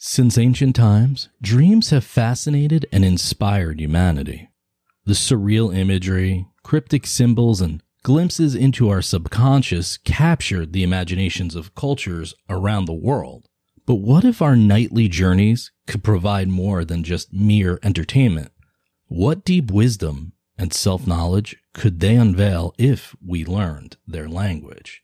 Since ancient times, dreams have fascinated and inspired humanity. The surreal imagery, cryptic symbols, and glimpses into our subconscious captured the imaginations of cultures around the world. But what if our nightly journeys could provide more than just mere entertainment? What deep wisdom and self knowledge could they unveil if we learned their language?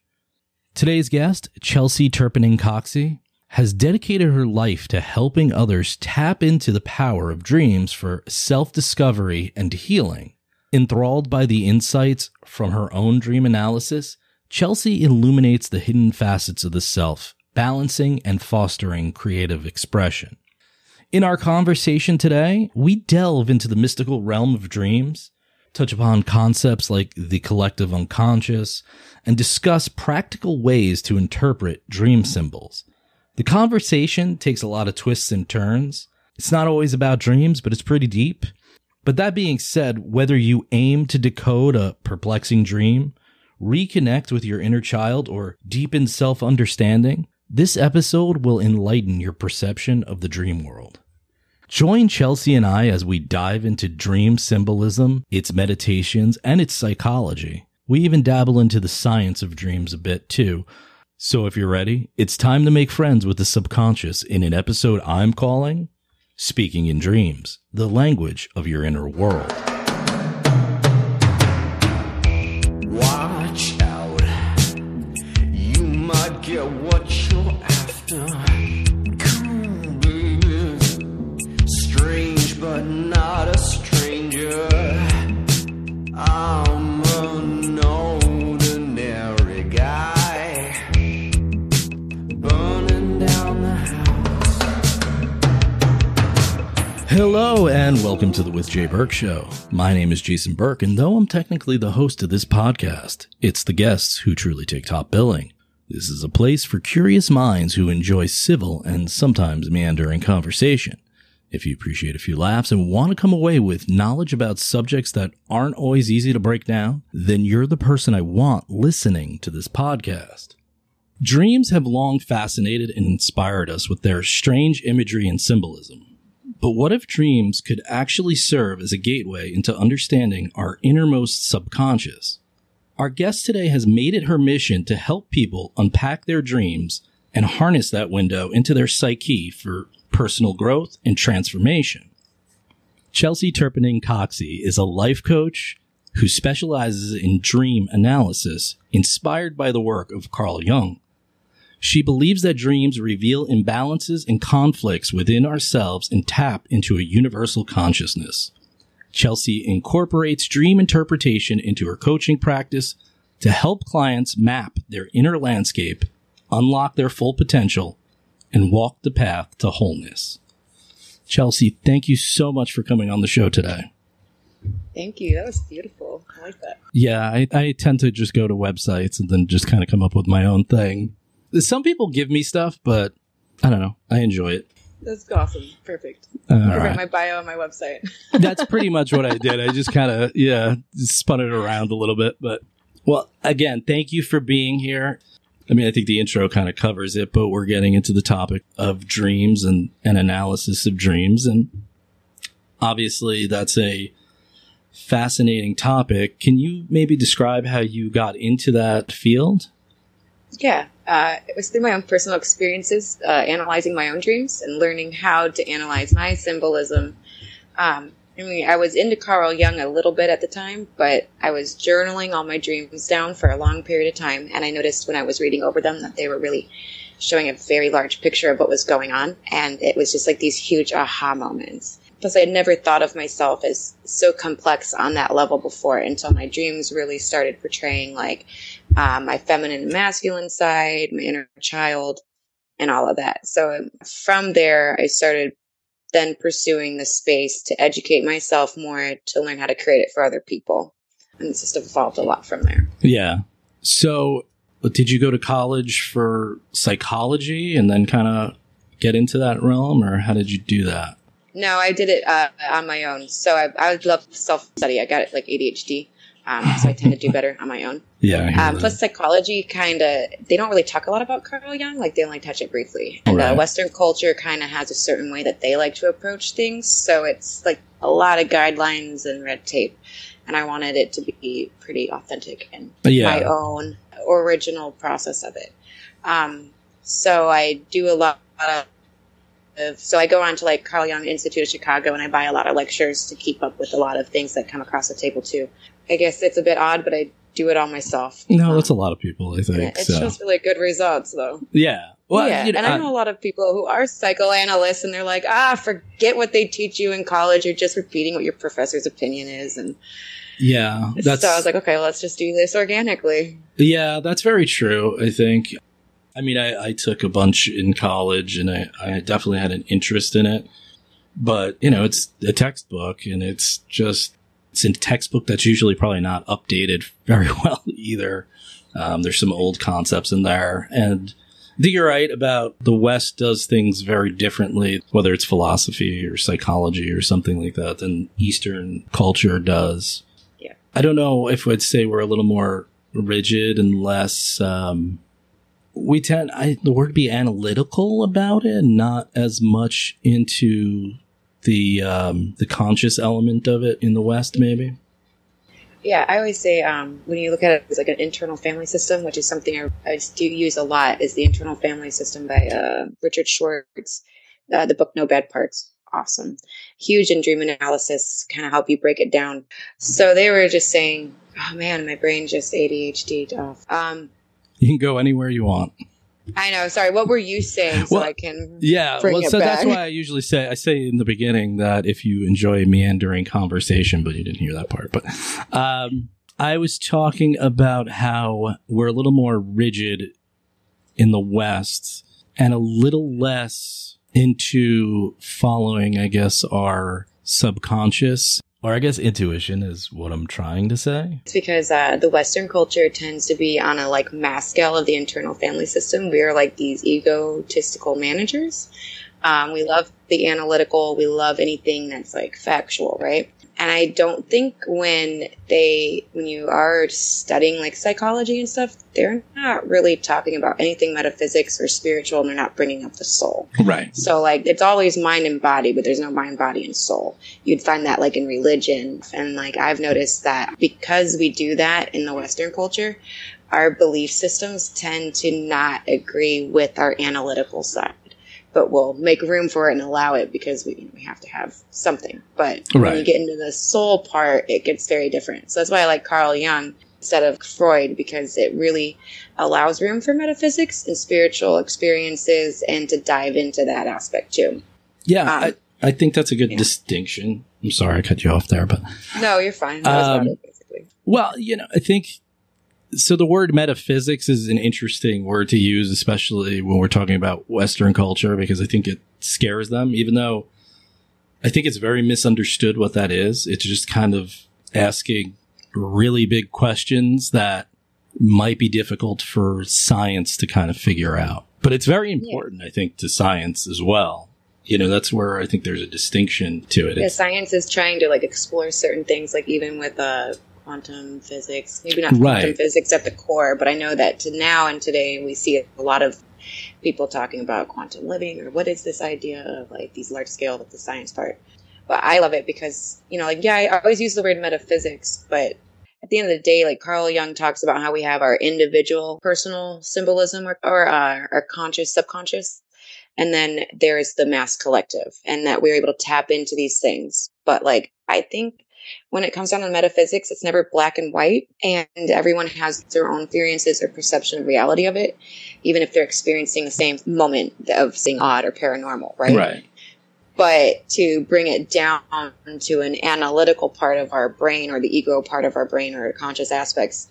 Today's guest, Chelsey Turpening Coxsey, has dedicated her life to helping others tap into the power of dreams for self discovery and healing. Enthralled by the insights from her own dream analysis, Chelsey illuminates the hidden facets of the self, balancing and fostering creative expression. In our conversation today, we delve into the mystical realm of dreams, touch upon concepts like the collective unconscious, and discuss practical ways to interpret dream symbols. The conversation takes a lot of twists and turns. It's not always about dreams, but it's pretty deep. But that being said, whether you aim to decode a perplexing dream, reconnect with your inner child, or deepen self understanding, this episode will enlighten your perception of the dream world. Join Chelsey and I as we dive into dream symbolism, its meditations, and its psychology. We even dabble into the science of dreams a bit too, so if you're ready, it's time to make friends with the subconscious in an episode I'm calling Speaking in Dreams, the language of your inner world. Hello, and welcome to the With Jay Burke Show. My name is Jason Burke, and though I'm technically the host of this podcast, it's the guests who truly take top billing. This is a place for curious minds who enjoy civil and sometimes meandering conversation. If you appreciate a few laughs and want to come away with knowledge about subjects that aren't always easy to break down, then you're the person I want listening to this podcast. Dreams have long fascinated and inspired us with their strange imagery and symbolism. But what if dreams could actually serve as a gateway into understanding our innermost subconscious? Our guest today has made it her mission to help people unpack their dreams and harness that window into their psyche for personal growth and transformation. Chelsey Turpening Coxsey is a life coach who specializes in dream analysis, inspired by the work of Carl Jung. She believes that dreams reveal imbalances and conflicts within ourselves and tap into a universal consciousness. Chelsey incorporates dream interpretation into her coaching practice to help clients map their inner landscape, unlock their full potential, and walk the path to wholeness. Chelsey, thank you so much for coming on the show today. Thank you. That was beautiful. I like that. Yeah, I, I tend to just go to websites and then just kind of come up with my own thing. Some people give me stuff, but I don't know. I enjoy it. That's awesome. Perfect. All I'll write my bio on my website. That's pretty much what I did. I just kind of, yeah, spun it around a little bit. But, well, again, thank you for being here. I mean, I think the intro kind of covers it, but we're getting into the topic of dreams and, and analysis of dreams. And obviously, that's a fascinating topic. Can you maybe describe how you got into that field? yeah. Uh, it was through my own personal experiences, uh, analyzing my own dreams and learning how to analyze my symbolism. Um, I mean, I was into Carl Jung a little bit at the time, but I was journaling all my dreams down for a long period of time. And I noticed when I was reading over them that they were really showing a very large picture of what was going on. And it was just like these huge aha moments. Plus, I had never thought of myself as so complex on that level before until my dreams really started portraying like um, my feminine and masculine side, my inner child, and all of that. So from there, I started then pursuing the space to educate myself more to learn how to create it for other people. And it's just evolved a lot from there. Yeah. So, did you go to college for psychology and then kind of get into that realm, or how did you do that? No, I did it uh, on my own. So I, I love self study. I got it like ADHD. Um, so I tend to do better on my own. Yeah. Um, plus, psychology kind of, they don't really talk a lot about Carl Jung. Like, they only touch it briefly. And Right. uh, Western culture kind of has a certain way that they like to approach things. So it's like a lot of guidelines and red tape. And I wanted it to be pretty authentic and yeah. my own original process of it. Um, so I do a lot of, so I go on to like Carl Jung Institute of Chicago and I buy a lot of lectures to keep up with a lot of things that come across the table too. I guess it's a bit odd, but I do it all myself. No, that's a lot of people, I Yeah, think. it so. shows really good results though. yeah. Well, yeah, you know, and I know a lot of people who are psychoanalysts, and they're like, ah, forget what they teach you in college. You're just repeating what your professor's opinion is, and yeah, that's so I was like, okay, let's just do this organically. Yeah, that's very true. I think. I mean, I, I took a bunch in college, and I, I definitely had an interest in it. But you know, it's a textbook, and it's just it's a textbook that's usually probably not updated very well either. Um, there's some old concepts in there, and I think you're right about the West does things very differently, whether it's philosophy or psychology or something like that, than Eastern culture does. Yeah. I don't know if I'd say we're a little more rigid and less. Um, we tend I, the word be analytical about it, not as much into the um, the conscious element of it in the West, maybe. Yeah, I always say um, when you look at it as like an internal family system, which is something I, I do use a lot, is the internal family system by uh, Richard Schwartz. Uh, the book No Bad Parts, awesome, huge in dream analysis, kind of help you break it down. So they were just saying, oh man, my brain just ADHD'd off. Um, You can go anywhere you want. I know. Sorry, what were you saying? So Well, I can. Yeah, well, so that's why I usually say I say in the beginning that if you enjoy meandering conversation, but you didn't hear that part. But um, I was talking about how we're a little more rigid in the West and a little less into following, I guess, our subconscious. Or I guess intuition is what I'm trying to say. It's because uh, the Western culture tends to be on a like mass scale of the internal family system. We are like these egotistical managers. Um, we love the analytical. We love anything that's like factual, right? And I don't think when they, when you are studying like psychology and stuff, they're not really talking about anything metaphysics or spiritual, and they're not bringing up the soul. Right. So like it's always mind and body, but there's no mind, body, and soul. You'd find that like in religion. And like I've noticed that because we do that in the Western culture, our belief systems tend to not agree with our analytical side. But we'll make room for it and allow it because we, we have to have something. But when you get into the soul part, it gets very different. So that's why I like Carl Jung instead of Freud because it really allows room for metaphysics and spiritual experiences and to dive into that aspect too. Yeah, Um, I, I think that's a good yeah. distinction. I'm sorry I cut you off there, but No, you're fine. That was about Um. Well, you know, I think so. The word metaphysics is an interesting word to use, especially when we're talking about Western culture, because I think it scares them, even though I think it's very misunderstood what that is. It's just kind of asking really big questions that might be difficult for science to kind of figure out. But it's very important, I think, to science as well. You know, that's where I think there's a distinction to it. Yeah, It's- science is trying to like explore certain things, like even with uh, quantum physics. Maybe not Right. quantum physics at the core, but I know that to now and today we see a lot of people talking about quantum living or what is this idea of like these large scale with the science part. But I love it because you know, like yeah, I always use the word metaphysics, but at the end of the day, like Carl Jung talks about how we have our individual personal symbolism or, or uh, our conscious, subconscious, and then there's the mass collective, and that we're able to tap into these things. But like, I think when it comes down to metaphysics, it's never black and white, and everyone has their own experiences or perception of reality of it, even if they're experiencing the same moment of seeing odd or paranormal, right? right. but to bring it down to an analytical part of our brain or the ego part of our brain or conscious aspects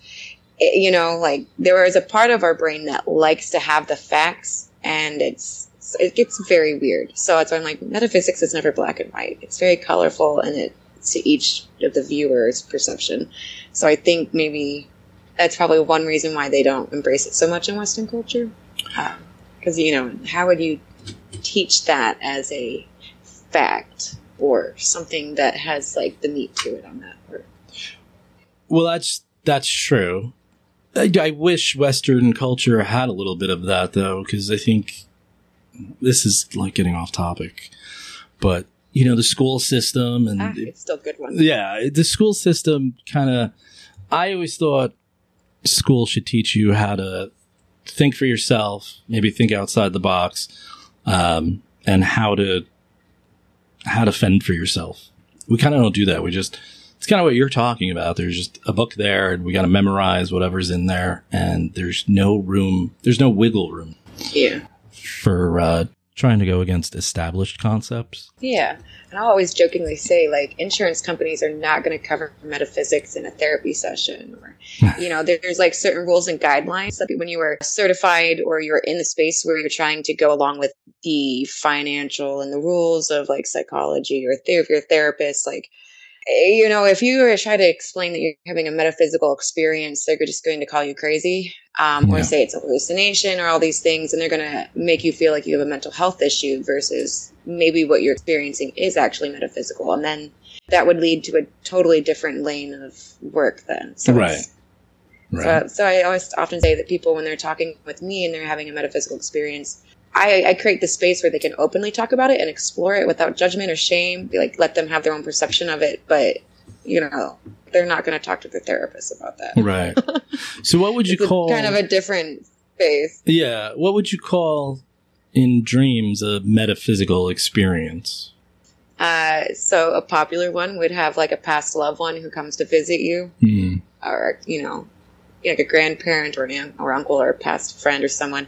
it, you know like there is a part of our brain that likes to have the facts and it's it gets very weird so that's why i'm like metaphysics is never black and white it's very colorful and it to each of the viewer's perception. So i think maybe that's probably one reason why they don't embrace it so much in western culture. Um, because you know how would you teach that as a fact or something that has like the meat to it on that Well, that's that's true. I, I wish Western culture had a little bit of that though, because I think this is like getting off topic, but you know the school system and Ah, it's still a good one. yeah, the school system kind of. I always thought school should teach you how to think for yourself, maybe think outside the box, um, and how to how to fend for yourself. We kind of don't do that. We just it's kind of what you're talking about. There's just a book there, and we got to memorize whatever's in there, and there's no room. There's no wiggle room Yeah. for uh, trying to go against established concepts. Yeah. And I'll always jokingly say, like, insurance companies are not going to cover metaphysics in a therapy session. Or, you know, there- there's like certain rules and guidelines that when you are certified or you're in the space where you're trying to go along with the financial and the rules of like psychology or if you're a therapist, like, you know, if you were to try to explain that you're having a metaphysical experience, they're just going to call you crazy um, or say it's a hallucination or all these things, and they're going to make you feel like you have a mental health issue versus maybe what you're experiencing is actually metaphysical. And then that would lead to a totally different lane of work then. So Right. it's- So, so I always often say that people, when they're talking with me and they're having a metaphysical experience, I, I create the space where they can openly talk about it and explore it without judgment or shame. Be like, let them have their own perception of it, but you know, they're not going to talk to their therapist about that. Right. So what would you It's call kind of a different space. Yeah, what would you call in dreams a metaphysical experience? Uh, so a popular one would have like a past loved one who comes to visit you, Hmm. or you know, like a grandparent or an aunt or uncle or a past friend or someone.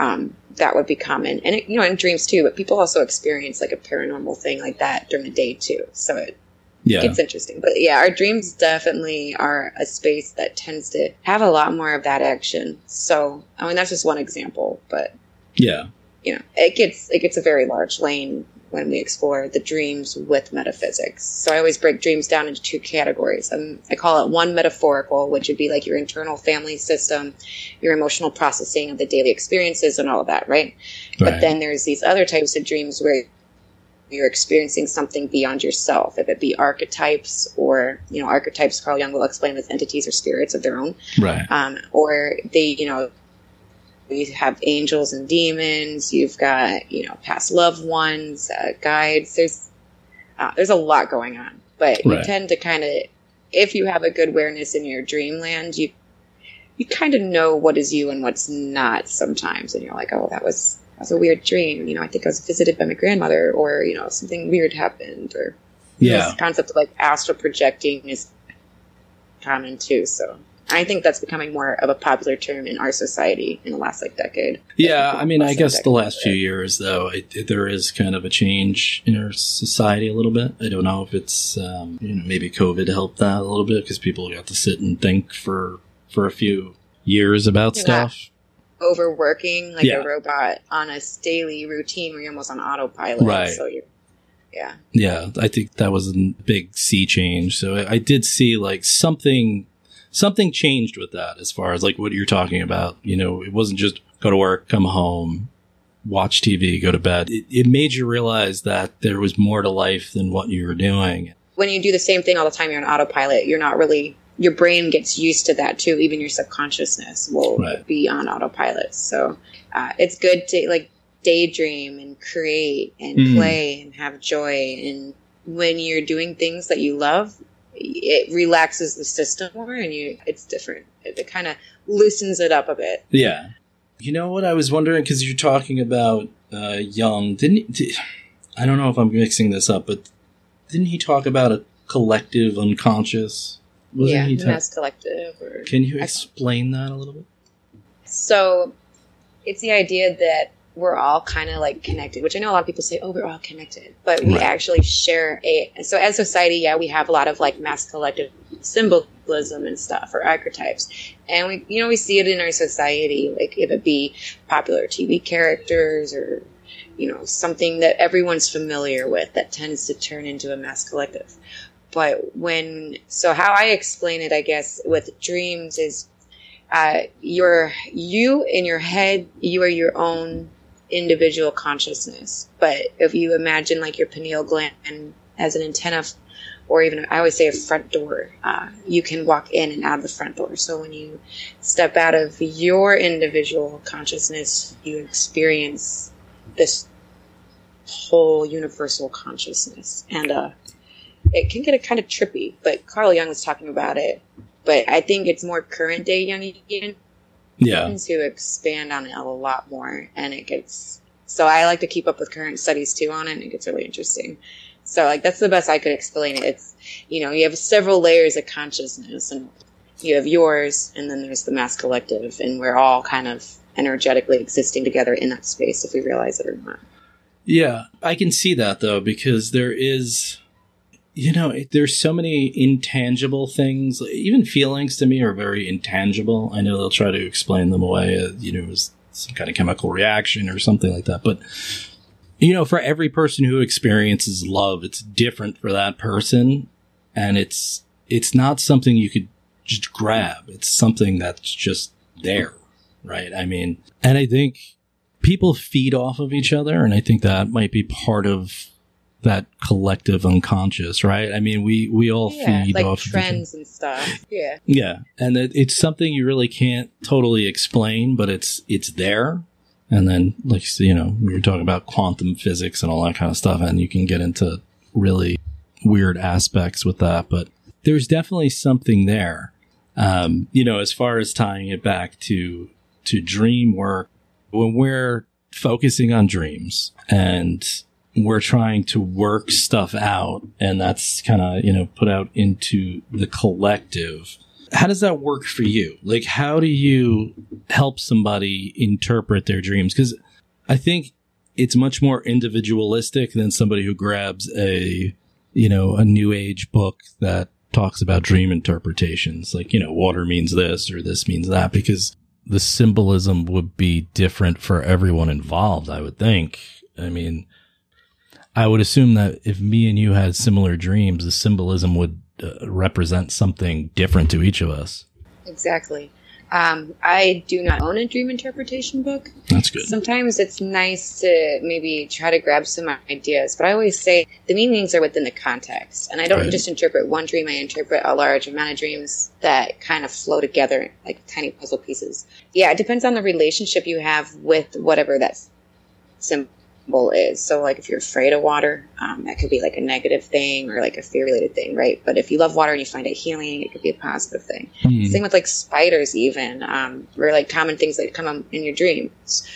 Um, that would be common, and it, you know, in dreams too. But people also experience like a paranormal thing like that during the day too. So it Yeah. gets interesting. But yeah, our dreams definitely are a space that tends to have a lot more of that action. So I mean, that's just one example, but Yeah. you know, it gets it gets a very large lane when we explore the dreams with metaphysics. So I always break dreams down into two categories. Um, I call it one metaphorical, which would be like your internal family system, your emotional processing of the daily experiences, and all of that, right? But then there's these other types of dreams where you're experiencing something beyond yourself, if it be archetypes or, you know, archetypes Carl Jung will explain as entities or spirits of their own Right. um, or they, you know, you have angels and demons. You've got, you know, past loved ones, uh, guides. There's, uh, there's a lot going on, but you tend to kind of, if you have a good awareness in your dreamland, you, you kind of know what is you and what's not sometimes, and you're like, oh, that was that was a weird dream. You know, I think I was visited by my grandmother, or you know, something weird happened, or Yeah. this concept of like astral projecting is common too. So I think that's becoming more of a popular term in our society in the last like decade. Yeah, I mean, I guess the last few years, though, it, it- there is kind of a change in our society a little bit. I don't know if it's um, you know maybe COVID helped that a little bit because people got to sit and think for for a few years about Yeah. stuff. Overworking like Yeah. a robot on a daily routine where you're almost on autopilot. Right. So you're, yeah. Yeah, I think that was a big sea change. So I, I did see like something something changed with that as far as like what you're talking about. You know, it wasn't just go to work, come home, watch TV, go to bed. It, it made you realize that there was more to life than what you were doing. When you do the same thing all the time, you're on autopilot. You're not really. Your brain gets used to that too. Even your subconsciousness will Right. be on autopilot. So uh, it's good to like daydream and create and Mm. play and have joy. And when you're doing things that you love, it relaxes the system more, and you it's different. It, it kind of loosens it up a bit. Yeah. You know what I was wondering because you're talking about uh, Jung. Didn't did, I don't know if I'm mixing this up, but didn't he talk about a collective unconscious? Wasn't yeah, he ta- mass collective. Or, Can you explain that a little bit? So it's the idea that we're all kind of like connected, which I know a lot of people say, oh, we're all connected, but we Right. actually share a. So as society, yeah, we have a lot of like mass collective symbolism and stuff or archetypes, and we, you know, we see it in our society, like if it be popular TV characters or you know something that everyone's familiar with that tends to turn into a mass collective. But when so how I explain it, I guess, with dreams is uh, you're you in your head you are your own individual consciousness but if you imagine like your pineal gland as an antenna or even I always say a front door. Uh, you can walk in and out of the front door. So when you step out of your individual consciousness, you experience this whole universal consciousness, and uh, it can get kind of trippy. But Carl Jung was talking about it, but I think it's more current day Jungian Yeah. to expand on it a lot more, and it gets. So I like to keep up with current studies too on it, and it gets really interesting. So like that's the best I could explain it. It's you know you have several layers of consciousness, and you have yours, and then there's the mass collective, and we're all kind of energetically existing together in that space if we realize it or not. Yeah, I can see that though because there is you know, it, there's so many intangible things. Even feelings to me are very intangible. I know they'll try to explain them away, uh, you know, as some kind of chemical reaction or something like that. But, you know, for every person who experiences love, it's different for that person. And it's, it's not something you could just grab. It's something that's just there. Right. I mean, and I think people feed off of each other. And I think that might be part of that collective unconscious, right? I mean, we we all Yeah, feed like off of trends and stuff. Yeah. Yeah, and it, it's something you really can't totally explain, but it's it's there. And then, like you know, we were talking about quantum physics and all that kind of stuff, and you can get into really weird aspects with that. But there's definitely something there. Um, you know, as far as tying it back to to dream work, when we're focusing on dreams and we're trying to work stuff out, and that's kind of you know put out into the collective how does that work for you? Like, how do you help somebody interpret their dreams? Because I think it's much more individualistic than somebody who grabs a, you know, a new age book that talks about dream interpretations. Like, you know, water means this or this means that because the symbolism would be different for everyone involved, I would think. I mean, I would assume that if me and you had similar dreams, the symbolism would uh, represent something different to each of us. Exactly. Um, I do not own a dream interpretation book. That's good. Sometimes it's nice to maybe try to grab some ideas, but I always say the meanings are within the context. And I don't Right. just interpret one dream, I interpret a large amount of dreams that kind of flow together like tiny puzzle pieces. Yeah, it depends on the relationship you have with whatever that symbol is. So, like if you're afraid of water, um, that could be like a negative thing or like a fear related thing, right? But if you love water and you find it healing, it could be a positive thing. Hmm. Same with like spiders, even, um, or like common things that come up in your dreams.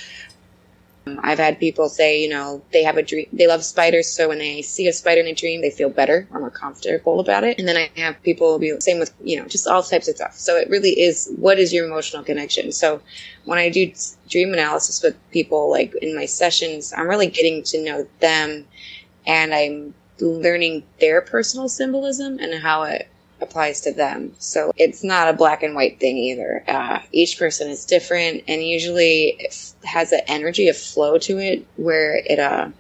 I've had people say, you know, they have a dream, they love spiders, so when they see a spider in a dream, they feel better or more comfortable about it. And then I have people be same with, you know, just all types of stuff. So it really is what is your emotional connection? So when I do dream analysis with people, like in my sessions, I'm really getting to know them and I'm learning their personal symbolism and how it applies to them. So it's not a black and white thing either. Uh, each person is different, and usually it f- has an energy, a flow to it, where it uh,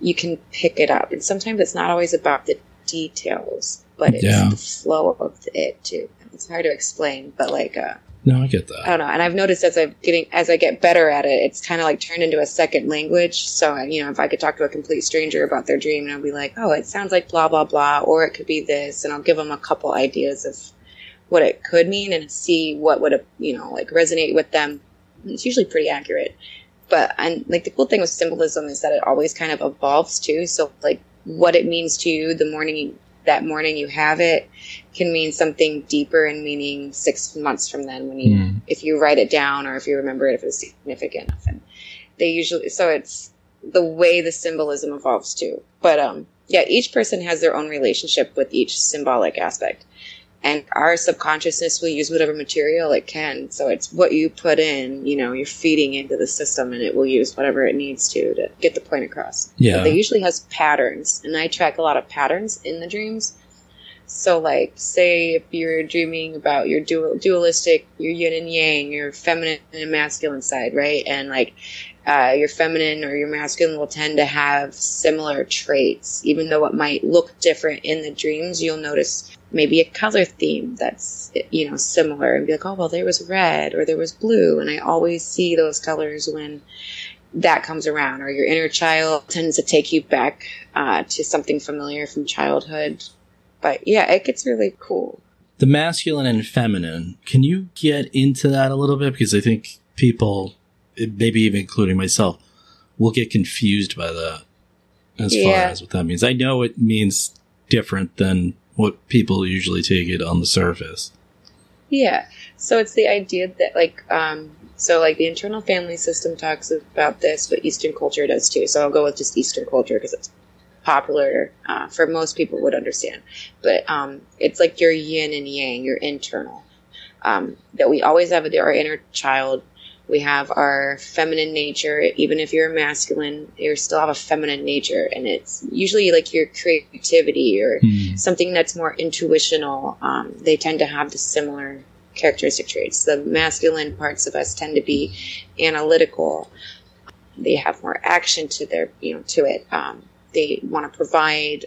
you can pick it up. And sometimes it's not always about the details, but it's Yeah. the flow of it too. It's hard to explain, but like uh, No, I get that. I don't know. And I've noticed as I'm getting, as I get better at it, it's kind of like turned into a second language. So, you know, if I could talk to a complete stranger about their dream and I'll be like, oh, it sounds like blah, blah, blah, or it could be this. And I'll give them a couple ideas of what it could mean and see what would, you know, like resonate with them. It's usually pretty accurate. But, and like the cool thing with symbolism is that it always kind of evolves too. So, like, what it means to you the morning that morning you have it can mean something deeper and meaning six months from then when you Mm. if you write it down or if you remember it if it's significant enough. And they usually so it's the way the symbolism evolves too. But um yeah each person has their own relationship with each symbolic aspect. And our subconsciousness will use whatever material it can. So it's what you put in you know you're feeding into the system and it will use whatever it needs to to get the point across. Yeah. but they usually has patterns. And i track a lot of patterns in the dreams so, like, say if you're dreaming about your dual, dualistic, your yin and yang, your feminine and masculine side, right? And like, uh, your feminine or your masculine will tend to have similar traits, even though it might look different in the dreams. You'll notice maybe a color theme that's you know similar, and be like, oh well, there was red or there was blue, and I always see those colors when that comes around, or your inner child tends to take you back uh, to something familiar from childhood But yeah, it gets really cool. The masculine and feminine. Can you get into that a little bit? Because I think people, maybe even including myself, will get confused by that as Yeah. far as what that means. I know it means different than what people usually take it on the surface. Yeah. So it's the idea that like um so like the internal family system talks about this, but Eastern culture does too. So I'll go with just Eastern culture because it's popular uh, for most people would understand. But um, it's like your yin and yang, your internal. Um, that we always have our inner child. We have our feminine nature. Even if you're masculine, you still have a feminine nature, and it's usually like your creativity or something that's more intuitional. Um, they tend to have the similar characteristic traits. The masculine parts of us tend to be analytical. They have more action to their, you know, to it. Um, they want to provide.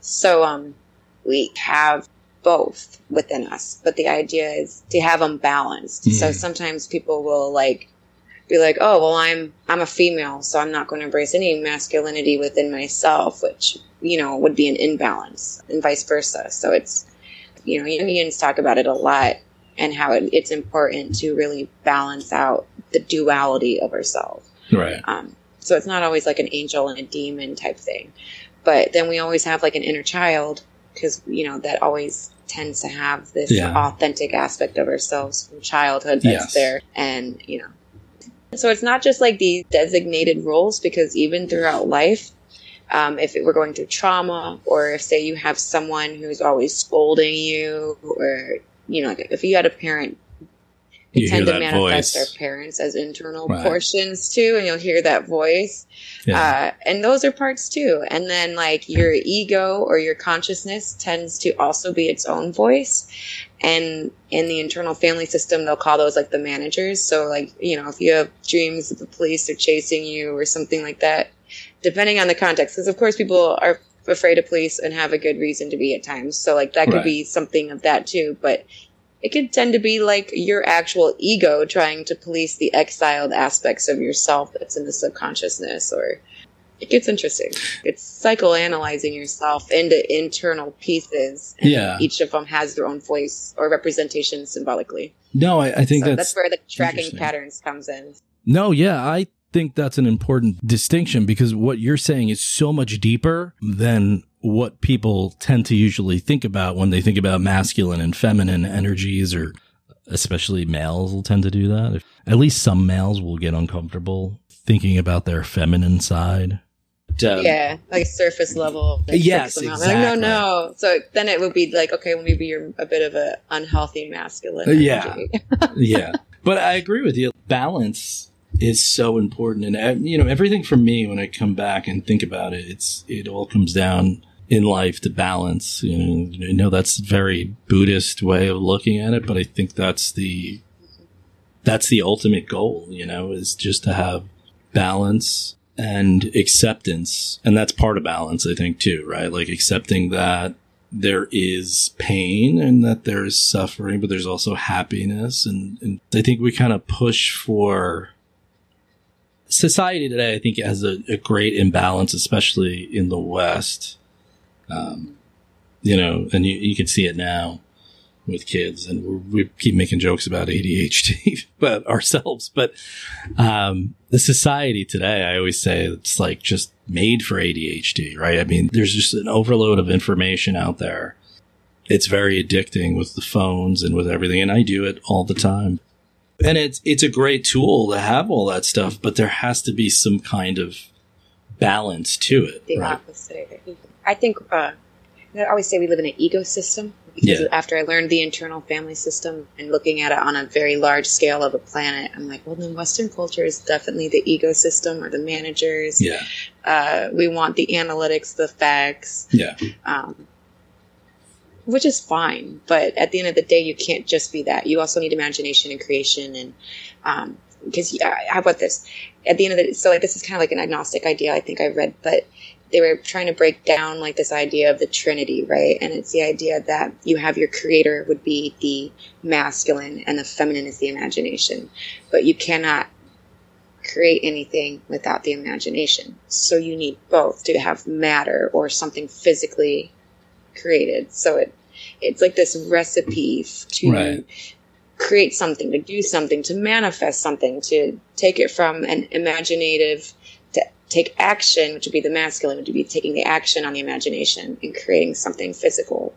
So um, we have both within us, but the idea is to have them balanced. So Mhm. sometimes people will like be like, "Oh, well, I'm I'm a female, so I'm not going to embrace any masculinity within myself," which you know would be an imbalance, and vice versa. So it's you know, Jungians talk about it a lot and how it, it's important to really balance out the duality of ourselves. Right. Um, so it's not always like an angel and a demon type thing, but then we always have like an inner child because you know that always tends to have this Yeah. authentic aspect of ourselves from childhood that's Yes. there, and you know. So it's not just like these designated roles because even throughout life, um, if it, we're going through trauma, or if say you have someone who's always scolding you, or you know, like if you had a parent You tend to manifest voice. their parents as internal Right. portions too, and you'll hear that voice. Yeah. Uh, and those are parts too. And then like your ego or your consciousness tends to also be its own voice. And in the internal family system, they'll call those like the managers. So like, you know, if you have dreams that the police are chasing you or something like that, depending on the context, because of course people are afraid of police and have a good reason to be at times. So like that could Right. be something of that too. But it could tend to be like your actual ego trying to police the exiled aspects of yourself that's in the subconsciousness or it gets interesting. It's psychoanalyzing yourself into internal pieces and Yeah. each of them has their own voice or representation symbolically. No, I, I think so that's, that's, where the tracking patterns comes in. No, yeah, I think that's an important distinction because what you're saying is so much deeper than what people tend to usually think about when they think about masculine and feminine energies or especially males will tend to do that. At least some males will get uncomfortable thinking about their feminine side. Um, yeah like surface level like, Yes, freaks them out. They're like, exactly. no no so then it would be like okay well, maybe you're a bit of a unhealthy masculine yeah. yeah. But I agree with you. Balance is so important. And, uh, you know, everything for me, when I come back and think about it, it's, it all comes down in life to balance. You know, know that's very Buddhist way of looking at it, but I think that's the, that's the ultimate goal, you know, is just to have balance and acceptance. And that's part of balance, I think, too, right? Like accepting that there is pain and that there is suffering, but there's also happiness. And, and I think we kind of push for society today, I think has a, a great imbalance, especially in the West. Um, you know, and you, you can see it now with kids and we're, we keep making jokes about ADHD, but ourselves, but, um, the society today, I always say it's like just made for ADHD, right? I mean, there's just an overload of information out there. It's very addicting with the phones and with everything. And I do it all the time. And it's, it's a great tool to have all that stuff, but there has to be some kind of balance to it, the right? opposite. I think uh, I always say we live in an ecosystem because Yeah. after I learned the internal family system and looking at it on a very large scale of a planet, I'm like, well, then Western culture is definitely the ecosystem or the managers. Yeah. Uh, we want the analytics, the facts, Yeah. um, which is fine. But at the end of the day, you can't just be that. You also need imagination and creation, and um, because how about this? At the end of the so like this is kind of like an agnostic idea. I think I read, but they were trying to break down like this idea of the Trinity, right? And it's the idea that you have your creator would be the masculine and the feminine is the imagination, but you cannot create anything without the imagination. So you need both to have matter or something physically created. So it it's like this recipe to Right. create something, to do something, to manifest something, to take it from an imaginative take action, which would be the masculine, which would be taking the action on the imagination and creating something physical.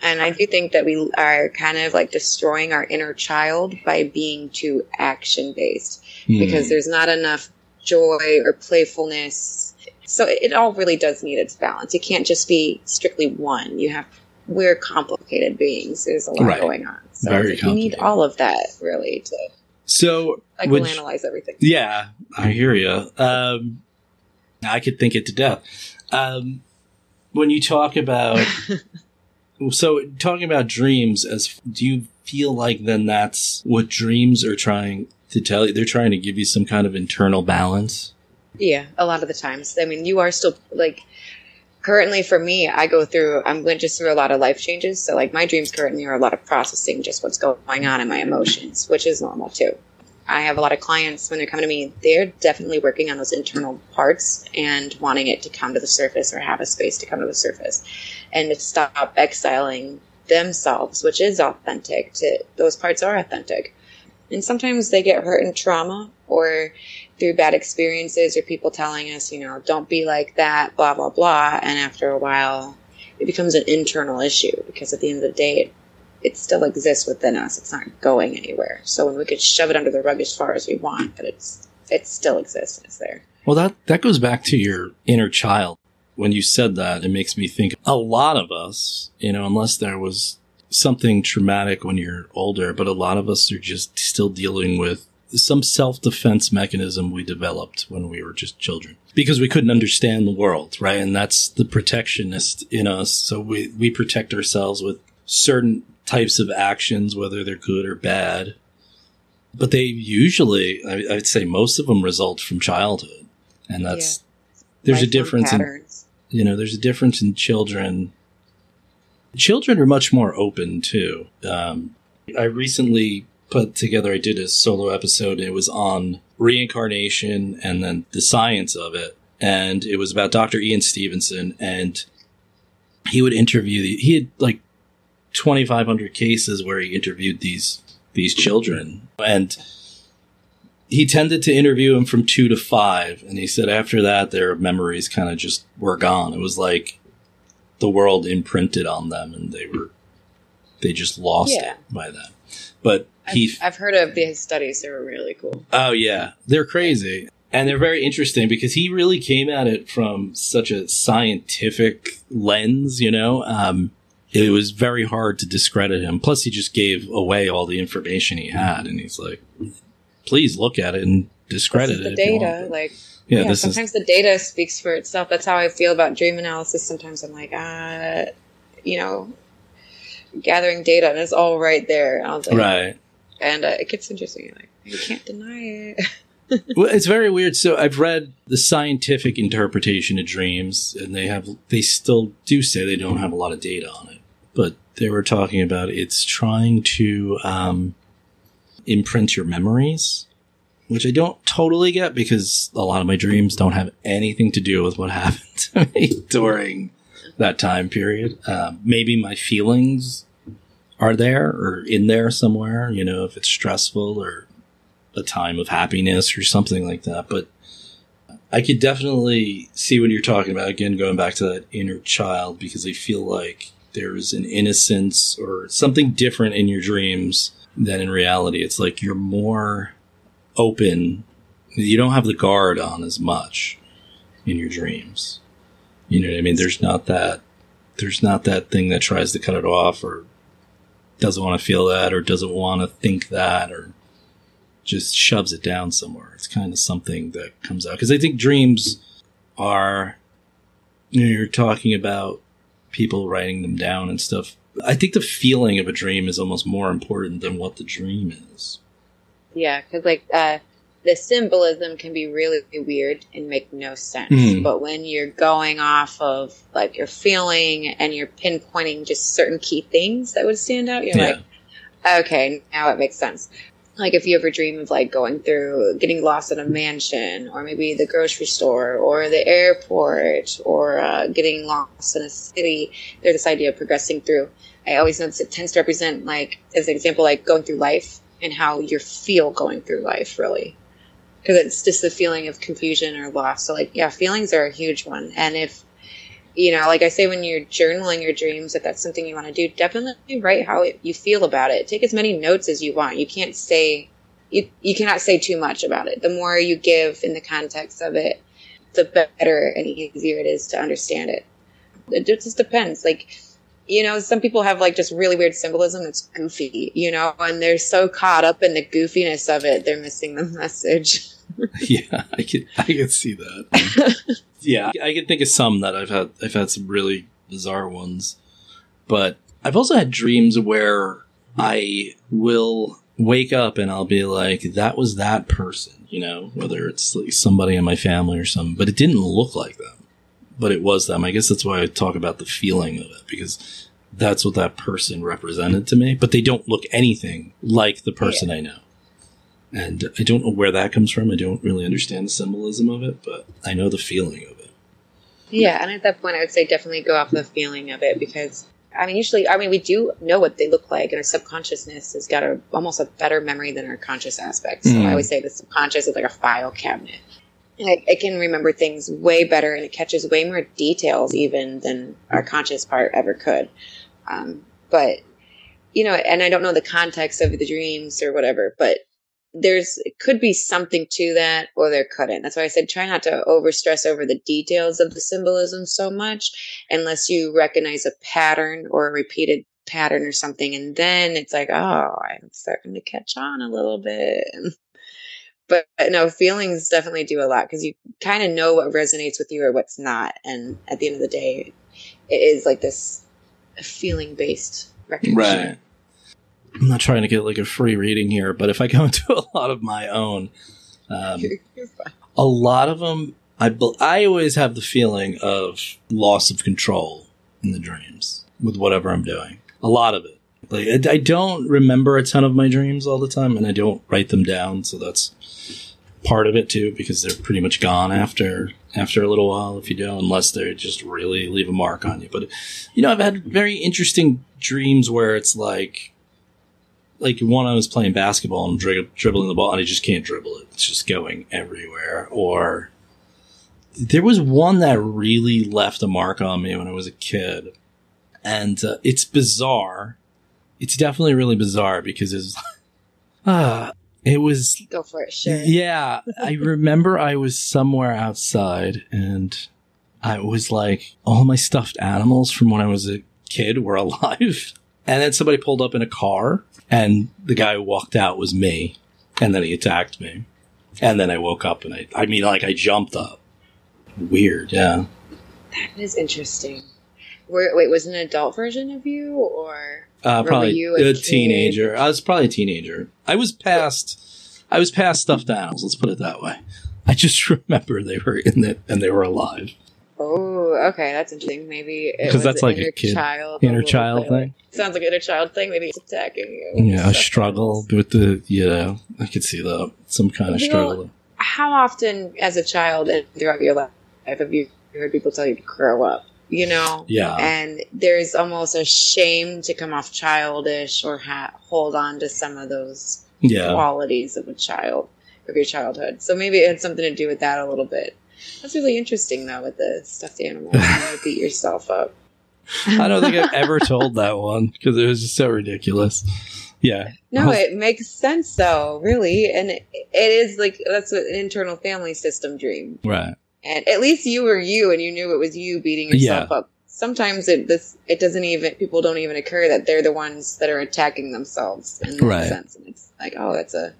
And I do think that we are kind of like destroying our inner child by being too action based Hmm. because there's not enough joy or playfulness. So it all really does need its balance. It can't just be strictly one. You have we're complicated beings. There's a lot Right. going on. So Very you need all of that really to so like we'll you- analyze everything. Yeah, I hear you. Um, I could think it to death. Um, when you talk about, so talking about dreams, as do you feel like then that's what dreams are trying to tell you? They're trying to give you some kind of internal balance. Yeah, a lot of the times. I mean, you are still like currently for me, I go through I'm going just through a lot of life changes. So like my dreams currently are a lot of processing just what's going on in my emotions, which is normal too. I have a lot of clients when they're coming to me, they're definitely working on those internal parts and wanting it to come to the surface or have a space to come to the surface and to stop exiling themselves, which is authentic to those parts are authentic. And sometimes they get hurt in trauma or through bad experiences or people telling us, you know, don't be like that, blah, blah, blah. And after a while, it becomes an internal issue because at the end of the day, it still exists within us. It's not going anywhere. So when we could shove it under the rug as far as we want, but it's, it still exists and it's there. Well, that that goes back to your inner child. When you said that, it makes me think a lot of us, you know, unless there was something traumatic when you're older, but a lot of us are just still dealing with some self-defense mechanism we developed when we were just children because we couldn't understand the world, right? And that's the protectionist in us. So we we protect ourselves with certain types of actions, whether they're good or bad. But they usually, I, I'd say most of them result from childhood. And that's, there's a Lifelong difference in, you know, there's a difference in children. Children are much more open too. Um, I recently put together, I did a solo episode. And it was on reincarnation and then the science of it. And it was about Dr. Ian Stevenson. And he would interview, the, he had like 2,500 cases where he interviewed these, these children. And he tended to interview them from two to five. And he said after that, their memories kind of just were gone. It was like the world imprinted on them and they were, they just lost Yeah. it by that. But he, I've, I've heard of these studies. They were really cool. Oh yeah, they're crazy. And they're very interesting because he really came at it from such a scientific lens, you know. Um, it was very hard to discredit him. Plus, he just gave away all the information he had, and he's like, "Please look at it and discredit it." the data. want." Like, yeah, yeah, this is sometimes the data speaks for itself. That's how I feel about dream analysis. Sometimes I'm like, uh, you know, gathering data, and it's all right there. Like, right. and uh, it gets interesting. Like, you can't deny it. well, it's very weird. So I've read the scientific interpretation of dreams, and they have they still do say they don't have a lot of data on it, but they were talking about it's trying to um, imprint your memories, which I don't totally get because a lot of my dreams don't have anything to do with what happened to me during that time period. Um, maybe my feelings are there or in there somewhere. You know, if it's stressful or a time of happiness or something like that. But I could definitely see what you're talking about. Again, going back to that inner child, because I feel like there's an innocence or something different in your dreams than in reality. It's like you're more open. You don't have the guard on as much in your dreams. You know what I mean? There's not that, there's not that thing that tries to cut it off or doesn't want to feel that or doesn't want to think that or just shoves it down somewhere. It's kind of something that comes out because I think dreams are. You know, you're talking about people writing them down and stuff. I think the feeling of a dream is almost more important than what the dream is. yeah, because like uh, the symbolism can be really weird and make no sense. Mhm. But when you're going off of like your feeling and you're pinpointing just certain key things that would stand out, you're Yeah. like, okay, now it makes sense. Like if you ever dream of like going through getting lost in a mansion or maybe the grocery store or the airport or uh, getting lost in a city there's this idea of progressing through i always notice it tends to represent like as an example like going through life and how you feel going through life really. Because it's just the feeling of confusion or loss. So like yeah feelings are a huge one. And if you know, like I say, when you're journaling your dreams, if that's something you want to do, definitely write how it, you feel about it. Take as many notes as you want. You can't say, you, you cannot say too much about it. The more you give in the context of it, the better and easier it is to understand it. It just depends. Like, you know, some people have like just really weird symbolism that's goofy, you know, and they're so caught up in the goofiness of it, they're missing the message. yeah, I can I can see that. yeah, I can think of some that I've had. I've had some really bizarre ones, but I've also had dreams where I will wake up and I'll be like, "That was that person," you know, whether it's like somebody in my family or something, but it didn't look like them, but it was them. I guess that's why I talk about the feeling of it because that's what that person represented to me. But they don't look anything like the person I know. And I don't know where that comes from. I don't really understand the symbolism of it, but I know the feeling of it. Yeah, and at that point, I would say definitely go off the feeling of it because I mean, usually, I mean, we do know what they look like, and our subconsciousness has got a almost a better memory than our conscious aspect. So Mm. I always say the subconscious is like a file cabinet. And it, it can remember things way better, and it catches way more details even than our conscious part ever could. Um, but you know, and I don't know the context of the dreams or whatever, but there's could be something to that or there couldn't. That's why i said try not to over stress over the details of the symbolism so much unless you recognize a pattern or a repeated pattern or something and then it's like oh i'm starting to catch on a little bit. But, but no feelings definitely do a lot because you kind of know what resonates with you or what's not and at the end of the day it is like this feeling based recognition I'm not trying to get like a free reading here, but if I go into a lot of my own, um, a lot of them, I, I always have the feeling of loss of control in the dreams with whatever I'm doing. A lot of it. Like I, I don't remember a ton of my dreams all the time, and I don't write them down, so that's part of it too, because they're pretty much gone after after a little while if you do, unless they just really leave a mark on you. But you know, I've had very interesting dreams where it's like like one I was playing basketball and dri- dribbling the ball and I just can't dribble it. It's just going everywhere. Or there was one that really left a mark on me when I was a kid, and uh, it's bizarre. It's definitely really bizarre because it's ah, it was go for it sure yeah, I remember I was somewhere outside and I was like, all my stuffed animals from when I was a kid were alive. And then somebody pulled up in a car and the guy who walked out was me. And then he attacked me. And then I woke up and I, I mean, like I jumped up. Weird, yeah. That is interesting. Were, wait, was it an adult version of you, or Uh, probably you a a, teenager. I was probably a teenager. I was past, I was past stuffed animals. Let's put it that way. I just remember they were in it and they were alive. Oh, okay, that's interesting. Maybe because that's an like a kid- child, Inner child thing. Sounds like an inner child thing. Maybe it's attacking you. Yeah, a struggle with the, you know, I could see that. Some kind of You know, struggle. How often, as a child and throughout your life, have you heard people tell you to grow up? You know, Yeah. and there's almost a shame to come off childish or ha- hold on to some of those Yeah. qualities of a child of your childhood. So maybe it had something to do with that a little bit. That's really interesting though with the stuffed animal. you beat yourself up. I don't think I've ever told that one because it was just so ridiculous. Yeah. No, it makes sense though, really, and it, it is like that's an internal family system dream. Right. And at least you were you, and you knew it was you beating yourself up. Sometimes it this it doesn't even people don't even occur that they're the ones that are attacking themselves in that Right. sense, and it's like oh, that's a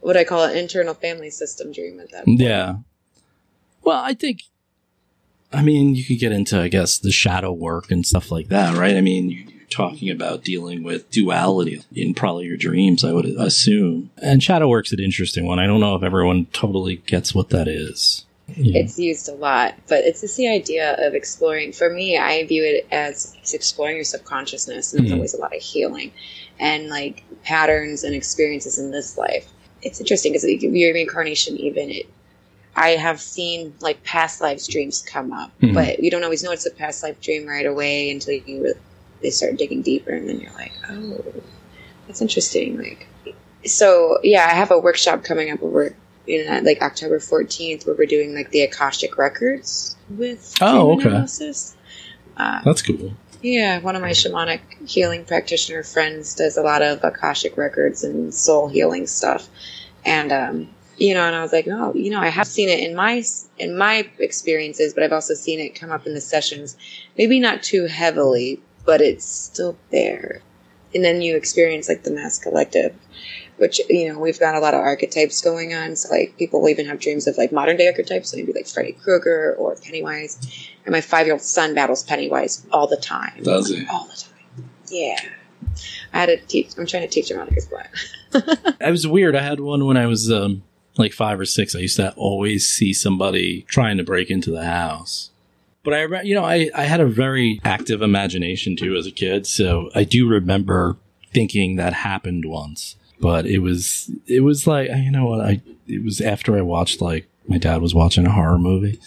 what I call an internal family system dream at that. Point. Yeah. Well, I think, I mean, you could get into, I guess, the shadow work and stuff like that, right? I mean, you- you're talking about dealing with duality in probably your dreams, I would assume. And shadow work's an interesting one. I don't know if everyone totally gets what that is. Yeah. It's used a lot, but it's just the idea of exploring. For me, I view it as exploring your subconsciousness, and it's Mhm. always a lot of healing and like patterns and experiences in this life. It's interesting because your reincarnation, even it, I have seen like past lives dreams come up, Mhm. but you don't always know it's a past life dream right away until you really, they start digging deeper, and then you're like, oh, that's interesting. Like, so yeah, I have a workshop coming up over in uh, like October 14th, where we're doing like the Akashic records with Oh, okay. analysis. Uh, That's cool. yeah, one of my shamanic healing practitioner friends does a lot of Akashic records and soul healing stuff. And um, you know, and I was like, oh, you know, I have seen it in my in my experiences, but I've also seen it come up in the sessions. Maybe not too heavily, but it's still there. And then you experience like the mass collective, which you know we've got a lot of archetypes going on. So like people will even have dreams of like modern day archetypes, so maybe like Freddy Krueger or Pennywise. And my five year old son battles Pennywise all the time. Does he? All the time. Yeah. I had to teach. I'm trying to teach him how to get explain. It was weird. I had one when I was um, like five or six. I used to always see somebody trying to break into the house. But I, you know, I, I had a very active imagination too as a kid, so I do remember thinking that happened once. But it was, it was like, you know what? I, it was after I watched like my dad was watching a horror movie.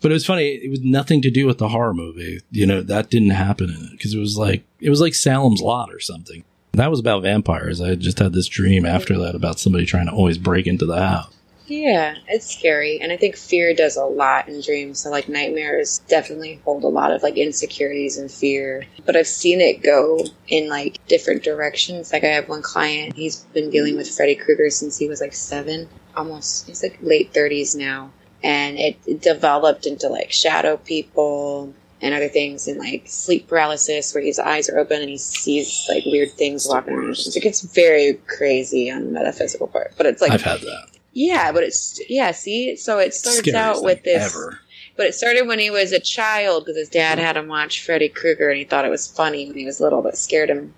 But it was funny. It was nothing to do with the horror movie. You know, that didn't happen in it because it was like, it was like Salem's Lot or something. That was about vampires. I just had this dream after that about somebody trying to always break into the house. Yeah, it's scary. And I think fear does a lot in dreams. So, like, nightmares definitely hold a lot of, like, insecurities and fear. But I've seen it go in, like, different directions. Like, I have one client, he's been dealing with Freddy Krueger since he was, like, seven. Almost, he's, like, late 30s now. And it, it developed into, like, shadow people and other things and, like, sleep paralysis where his eyes are open and he sees, like, weird things walking around. It gets very crazy on the metaphysical part. But it's, like, I've had that. yeah, but it's yeah. See, so it starts Scariest out with this, ever. but it started when he was a child because his dad had him watch Freddy Krueger and he thought it was funny when he was little, but scared him.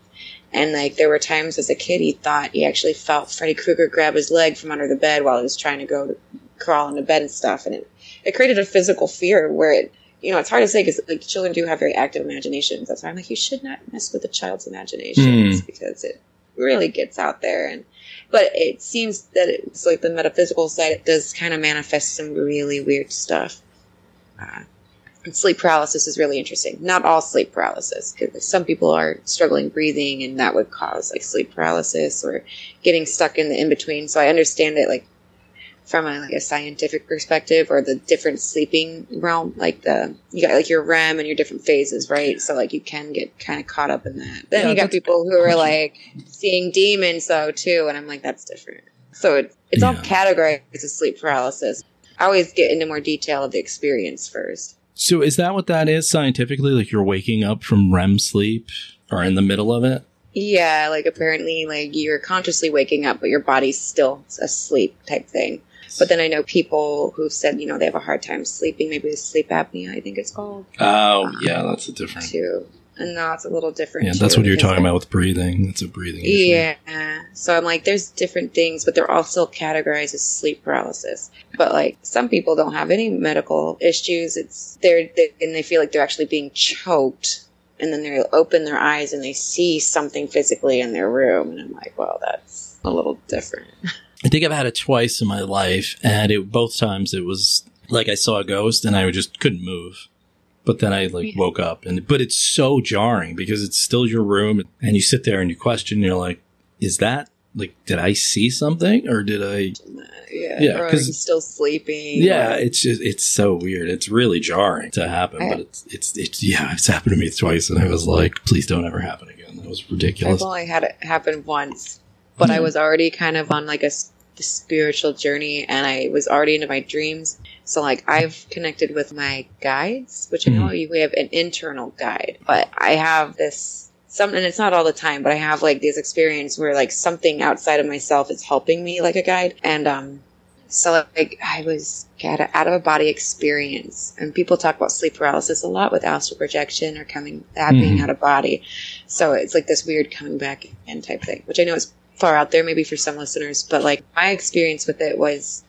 And like there were times as a kid he thought he actually felt Freddy Krueger grab his leg from under the bed while he was trying to go to crawl into bed and stuff, and it it created a physical fear where it. You know, it's hard to say because like children do have very active imaginations. That's why I'm like, you should not mess with a child's imaginations because it really gets out there and but it seems that it's like the metaphysical side it does kind of manifest some really weird stuff. Uh, and sleep paralysis is really interesting. Not all sleep paralysis because some people are struggling breathing and that would cause like sleep paralysis or getting stuck in the in-between. So i understand it like from a, like a scientific perspective or the different sleeping realm like the you got like your rem and your different phases right? So like you can get kind of caught up in that. Then Yeah, you got people who are like seeing demons though too and i'm like that's different. So it, it's all Yeah. categorized as sleep paralysis. I always get into more detail of the experience first. So is that what that is scientifically? Like you're waking up from REM sleep or in the middle of it? yeah like apparently like you're consciously waking up but your body's still asleep type thing but then i know people who've said you know they have a hard time sleeping maybe with sleep apnea i think it's called Oh, um, yeah, that's a different. too and that's a little different Yeah, that's what you're talking I- about with breathing. That's a breathing issue. Yeah. So I'm like, there's different things, but they're all still categorized as sleep paralysis. But like, some people don't have any medical issues. It's they're they, and they feel like they're actually being choked, and then they open their eyes and they see something physically in their room, and I'm like, well, that's a little different. I think I've had it twice in my life, and it both times it was like I saw a ghost and I just couldn't move. But then I like woke up, and but it's so jarring because it's still your room, and you sit there and you question. You're like, "Is that like did I see something or did I?" Yeah. Yeah, Or are 'cause- you still sleeping? Yeah, Or- it's just it's so weird. It's really jarring to happen, I- but it's it's it's yeah, it's happened to me twice, and I was like, "Please don't ever happen again." That was ridiculous. I've only had it happen once, but I Hmm. was already kind of on like a the spiritual journey, and I was already into my dreams. So like I've connected with my guides, which I know Hmm. you we have an internal guide, but I have this some, and it's not all the time, but I have like these experiences where like something outside of myself is helping me like a guide, and um. So like I was had a out of a body experience, and people talk about sleep paralysis a lot with astral projection or coming that being Mhm. out of body. So it's like this weird coming back in type thing, which I know is far out there maybe for some listeners, but like my experience with it was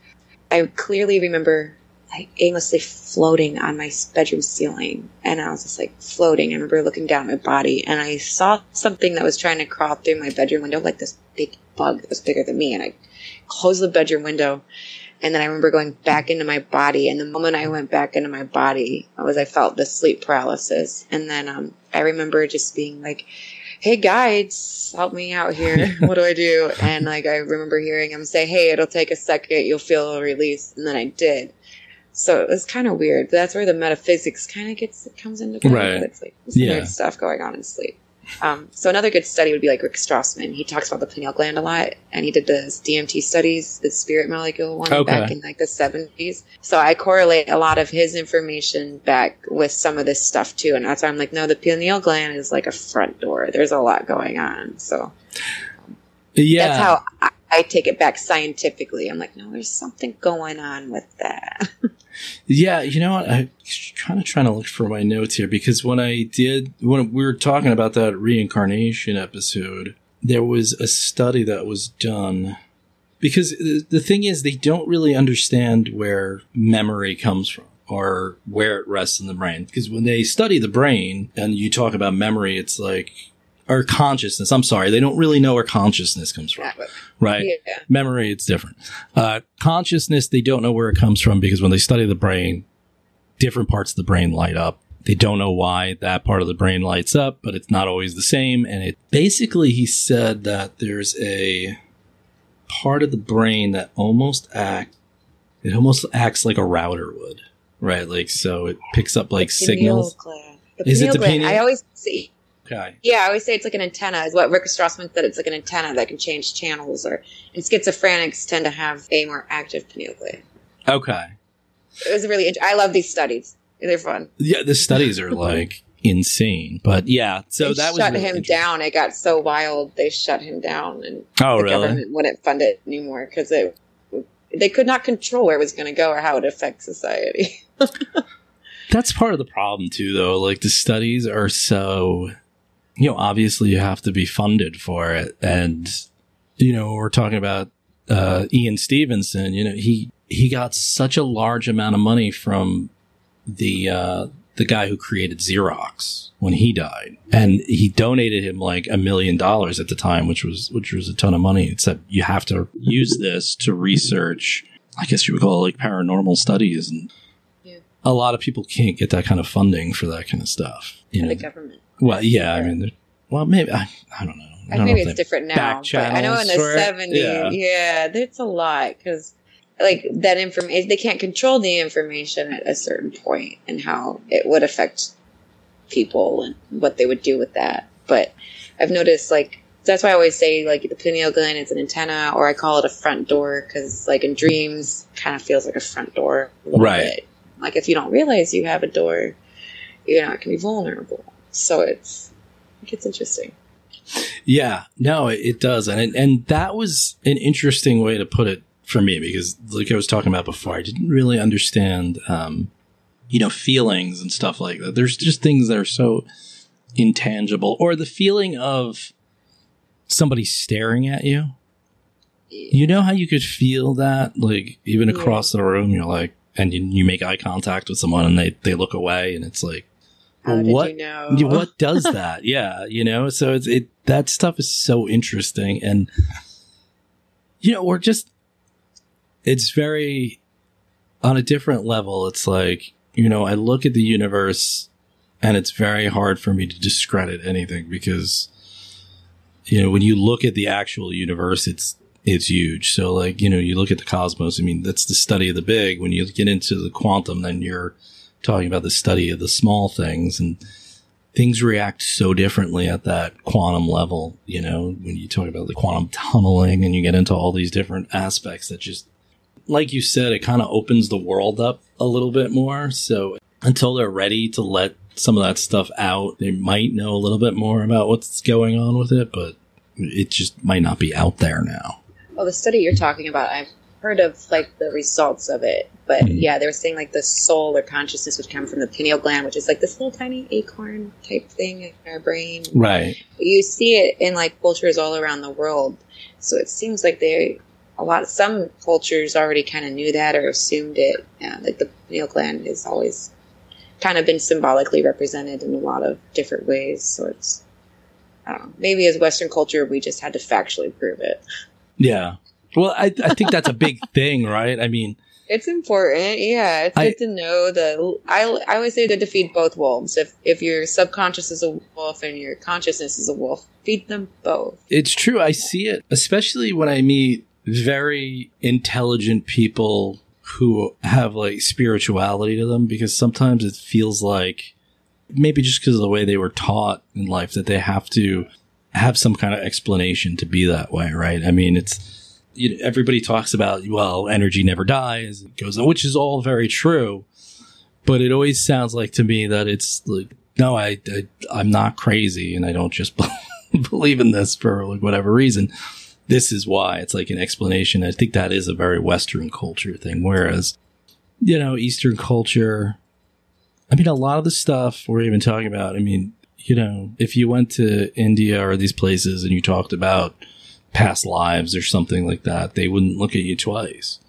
I clearly remember like aimlessly floating on my bedroom ceiling. And I was just like floating. I remember looking down at my body and I saw something that was trying to crawl through my bedroom window, like this big bug that was bigger than me. And I closed the bedroom window. And then I remember going back into my body. And the moment I went back into my body, was I felt the sleep paralysis. And then um, I remember just being like, hey guides, help me out here. what do I do? And like I remember hearing him say, hey, it'll take a second, you'll feel a release. And then I did. So it was kind of weird. That's where the metaphysics kind of gets it comes into play. Right. It's like Yeah. weird stuff going on in sleep. Um, so another good study would be like Rick Strassman. He talks about the pineal gland a lot, and he did the DMT studies, the spirit molecule one Okay. back in like the seventies. So I correlate a lot of his information back with some of this stuff too, and that's why I'm like, no, the pineal gland is like a front door. There's a lot going on. So Yeah. that's how I, take it back scientifically. I'm like, no, there's something going on with that. Yeah, you know what? I'm kind of trying to look for my notes here because when I did, when we were talking about that reincarnation episode, there was a study that was done. Because the the thing is, they don't really understand where memory comes from or where it rests in the brain. Because when they study the brain and you talk about memory, it's like, or consciousness, I'm sorry, they don't really know where consciousness comes from, right? yeah. memory it's different. Uh, consciousness they don't know where it comes from because when they study the brain different parts of the brain light up. They don't know why that part of the brain lights up but it's not always the same. And it basically he said that there's a part of the brain that almost act it almost acts like a router would right? Like so it picks up like signals. The Is it the pineal- I always say, okay yeah, I always say it's like an antenna. Is what Rick Strassman said. It's like an antenna that can change channels. Or and schizophrenics tend to have a more active pineal gland. okay It was really. I love these studies. They're fun. yeah the studies are like insane but yeah so they that was shut really him down. It got so wild. They shut him down, and oh the really government wouldn't fund it anymore because it. They could not control where it was going to go or how it affects society. That's part of the problem too, though. Like the studies are so, you know, obviously you have to be funded for it, and you know we're talking about uh, Ian Stevenson. You know, he he got such a large amount of money from the uh, the guy who created Xerox when he died, and he donated him like a million dollars at the time, which was which was a ton of money. Except you have to use this to research. I guess you would call it like paranormal studies and a lot of people can't get that kind of funding for that kind of stuff. You know, the government. well, yeah, I mean, well, maybe I, I don't know. I I don't maybe know it's different now. But I know in the channels for it? seventies, Yeah. yeah. there's a lot because like that information, they can't control the information at a certain point and how it would affect people and what they would do with that. But I've noticed like that's why I always say like the pineal gland is an antenna, or I call it a front door because like in dreams, kind of feels like a front door, Right. bit. Like if you don't realize you have a door, you know, it can be vulnerable. So it's it gets interesting. Yeah, no, it, it does, and it, and that was an interesting way to put it for me because, like I was talking about before, I didn't really understand, um, you know, feelings and stuff like that. There's just things that are so intangible, or the feeling of somebody staring at you. You know how you could feel that, like even Yeah. across the room, you're like, and you, you make eye contact with someone, and they they look away, and it's like, How what you know? what does that? yeah, you know, so it's it that stuff is so interesting, and you know, we're just it's very on a different level. It's like you know, I look at the universe, and it's very hard for me to discredit anything because you know when you look at the actual universe, it's it's huge. So like you know, you look at the cosmos. I mean, that's the study of the big. When you get into the quantum, then you're talking about the study of the small things and things react so differently at that quantum level, you know, when you talk about the quantum tunneling and you get into all these different aspects that just, like you said, it kind of opens the world up a little bit more. So until they're ready to let some of that stuff out, they might know a little bit more about what's going on with it, but it just might not be out there now. Well, the study you're talking about, I've heard of like the results of it, but Mhm. yeah, they were saying like the soul or consciousness would come from the pineal gland, which is like this little tiny acorn type thing in our brain. Right. You see it in like cultures all around the world, so it seems like they a lot some cultures already kind of knew that or assumed it. Yeah, like the pineal gland has always kind of been symbolically represented in a lot of different ways. So it's, I don't know, maybe as Western culture, we just had to factually prove it. Yeah. Well, I, I think that's a big thing, right? I mean, It's important, yeah. It's I- good to know the. I, I always say to feed both wolves. If if your subconscious is a wolf and your consciousness is a wolf, feed them both. It's true. I see it, especially when I meet very intelligent people who have like spirituality to them, because sometimes it feels like maybe just because of the way they were taught in life that they have to have some kind of explanation to be that way, right? I mean, it's you everybody talks about well, energy never dies, it goes, which is all very true, but it always sounds like to me that it's like no, I, I I'm not crazy, and I don't just believe in this for like whatever reason. This is why it's like an explanation. I think that is a very Western culture thing, whereas you know Eastern culture. I mean, a lot of the stuff we're even talking about. I mean, you know, if you went to India or these places and you talked about past lives or something like that, they wouldn't look at you twice.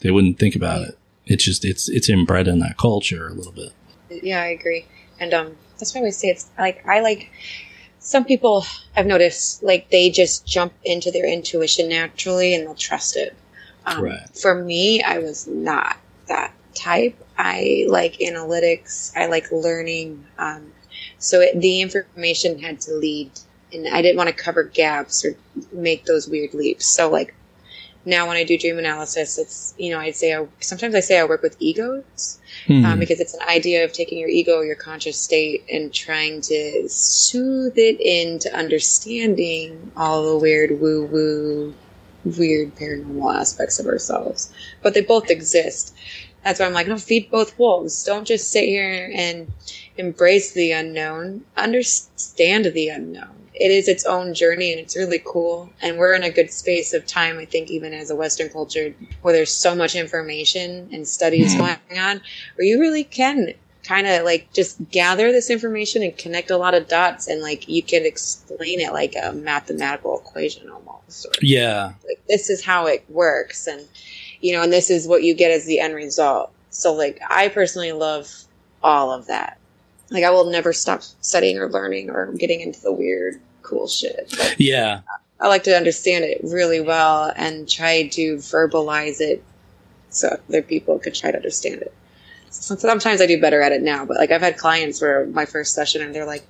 They wouldn't think about it. It's just it's it's inbred in that culture a little bit. Yeah, I agree. And um, that's why I always say it's like I like some people I've noticed like they just jump into their intuition naturally and they'll trust it. Um, Right. For me, I was not that type. I like analytics. I like learning. Um, so it, the information had to lead, and I didn't want to cover gaps or make those weird leaps. So like now when I do dream analysis, it's you know I'd say I, sometimes I say I work with egos Hmm. um, because it's an idea of taking your ego, your conscious state, and trying to soothe it into understanding all the weird woo woo, weird paranormal aspects of ourselves. But they both exist. That's why I'm like, no, feed both wolves. Don't just sit here and embrace the unknown. Understand the unknown. It is its own journey and it's really cool. And we're in a good space of time, I think, even as a Western culture, where there's so much information and studies hmm. going on where you really can kind of like just gather this information and connect a lot of dots and like you can explain it like a mathematical equation almost or yeah. like this is how it works and you know and this is what you get as the end result so like i personally love all of that like i will never stop studying or learning or getting into the weird cool shit but Yeah. I like to understand it really well and try to verbalize it so other people could try to understand it. So sometimes I do better at it now, but like I've had clients where my first session and they're like,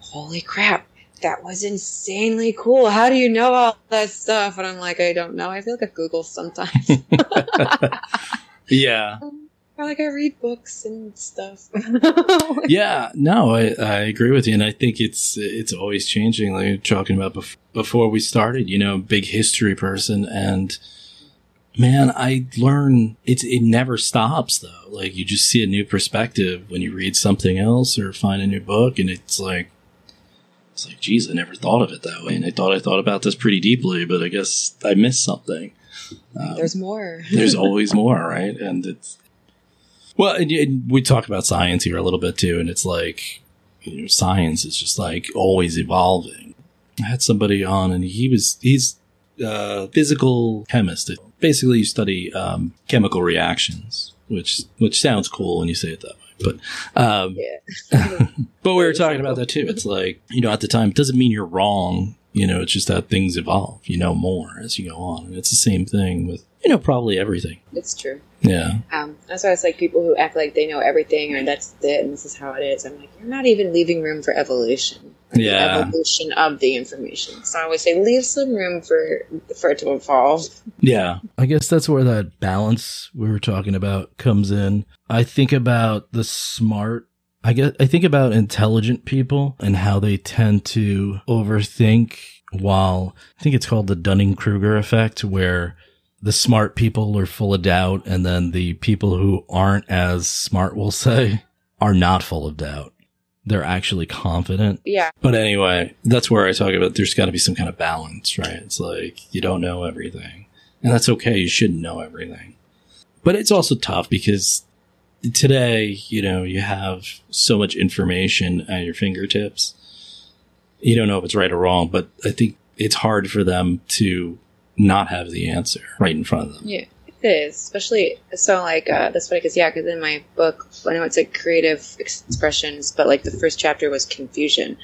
"Holy crap, that was insanely cool! How do you know all that stuff?" And I'm like, "I don't know. I feel like I Google sometimes, Yeah. or like I read books and stuff." yeah, no, I, I agree with you, and I think it's it's always changing. Like you were talking about bef- before we started, you know, big history person, and man, I learn it's it never stops though. Like you just see a new perspective when you read something else or find a new book, and it's like it's like, geez, I never thought of it that way, and I thought I thought about this pretty deeply, but I guess I missed something. Um, There's more. there's always more, right? And it's well, and, and we talk about science here a little bit too, and it's like you know, science is just like always evolving. I had somebody on, and he was he's a physical chemist. Basically, you study um, chemical reactions, which which sounds cool when you say it that way. But um, yeah. but we were talking about that too. It's like, you know, at the time, it doesn't mean you're wrong. You know, it's just that things evolve. You know more as you go on. And it's the same thing with, you know, probably everything. It's true. Yeah. Um, that's why it's like people who act like they know everything or that's it and this is how it is. I'm like, you're not even leaving room for evolution. The Yeah. evolution of the information. So I always say leave some room for for it to evolve. Yeah. I guess that's where that balance we were talking about comes in. I think about the smart I get I think about intelligent people and how they tend to overthink while I think it's called the Dunning-Kruger effect where the smart people are full of doubt and then the people who aren't as smart will say are not full of doubt. They're actually confident. Yeah. But anyway, that's where I talk about there's got to be some kind of balance, right? It's like you don't know everything. And that's okay. You shouldn't know everything. But it's also tough because today, you know, you have so much information at your fingertips. You don't know if it's right or wrong, but I think it's hard for them to not have the answer right in front of them. Yeah, it is. Especially so, like uh, that's funny because yeah, because in my book, I know it's like creative expressions, but like the first chapter was confusion,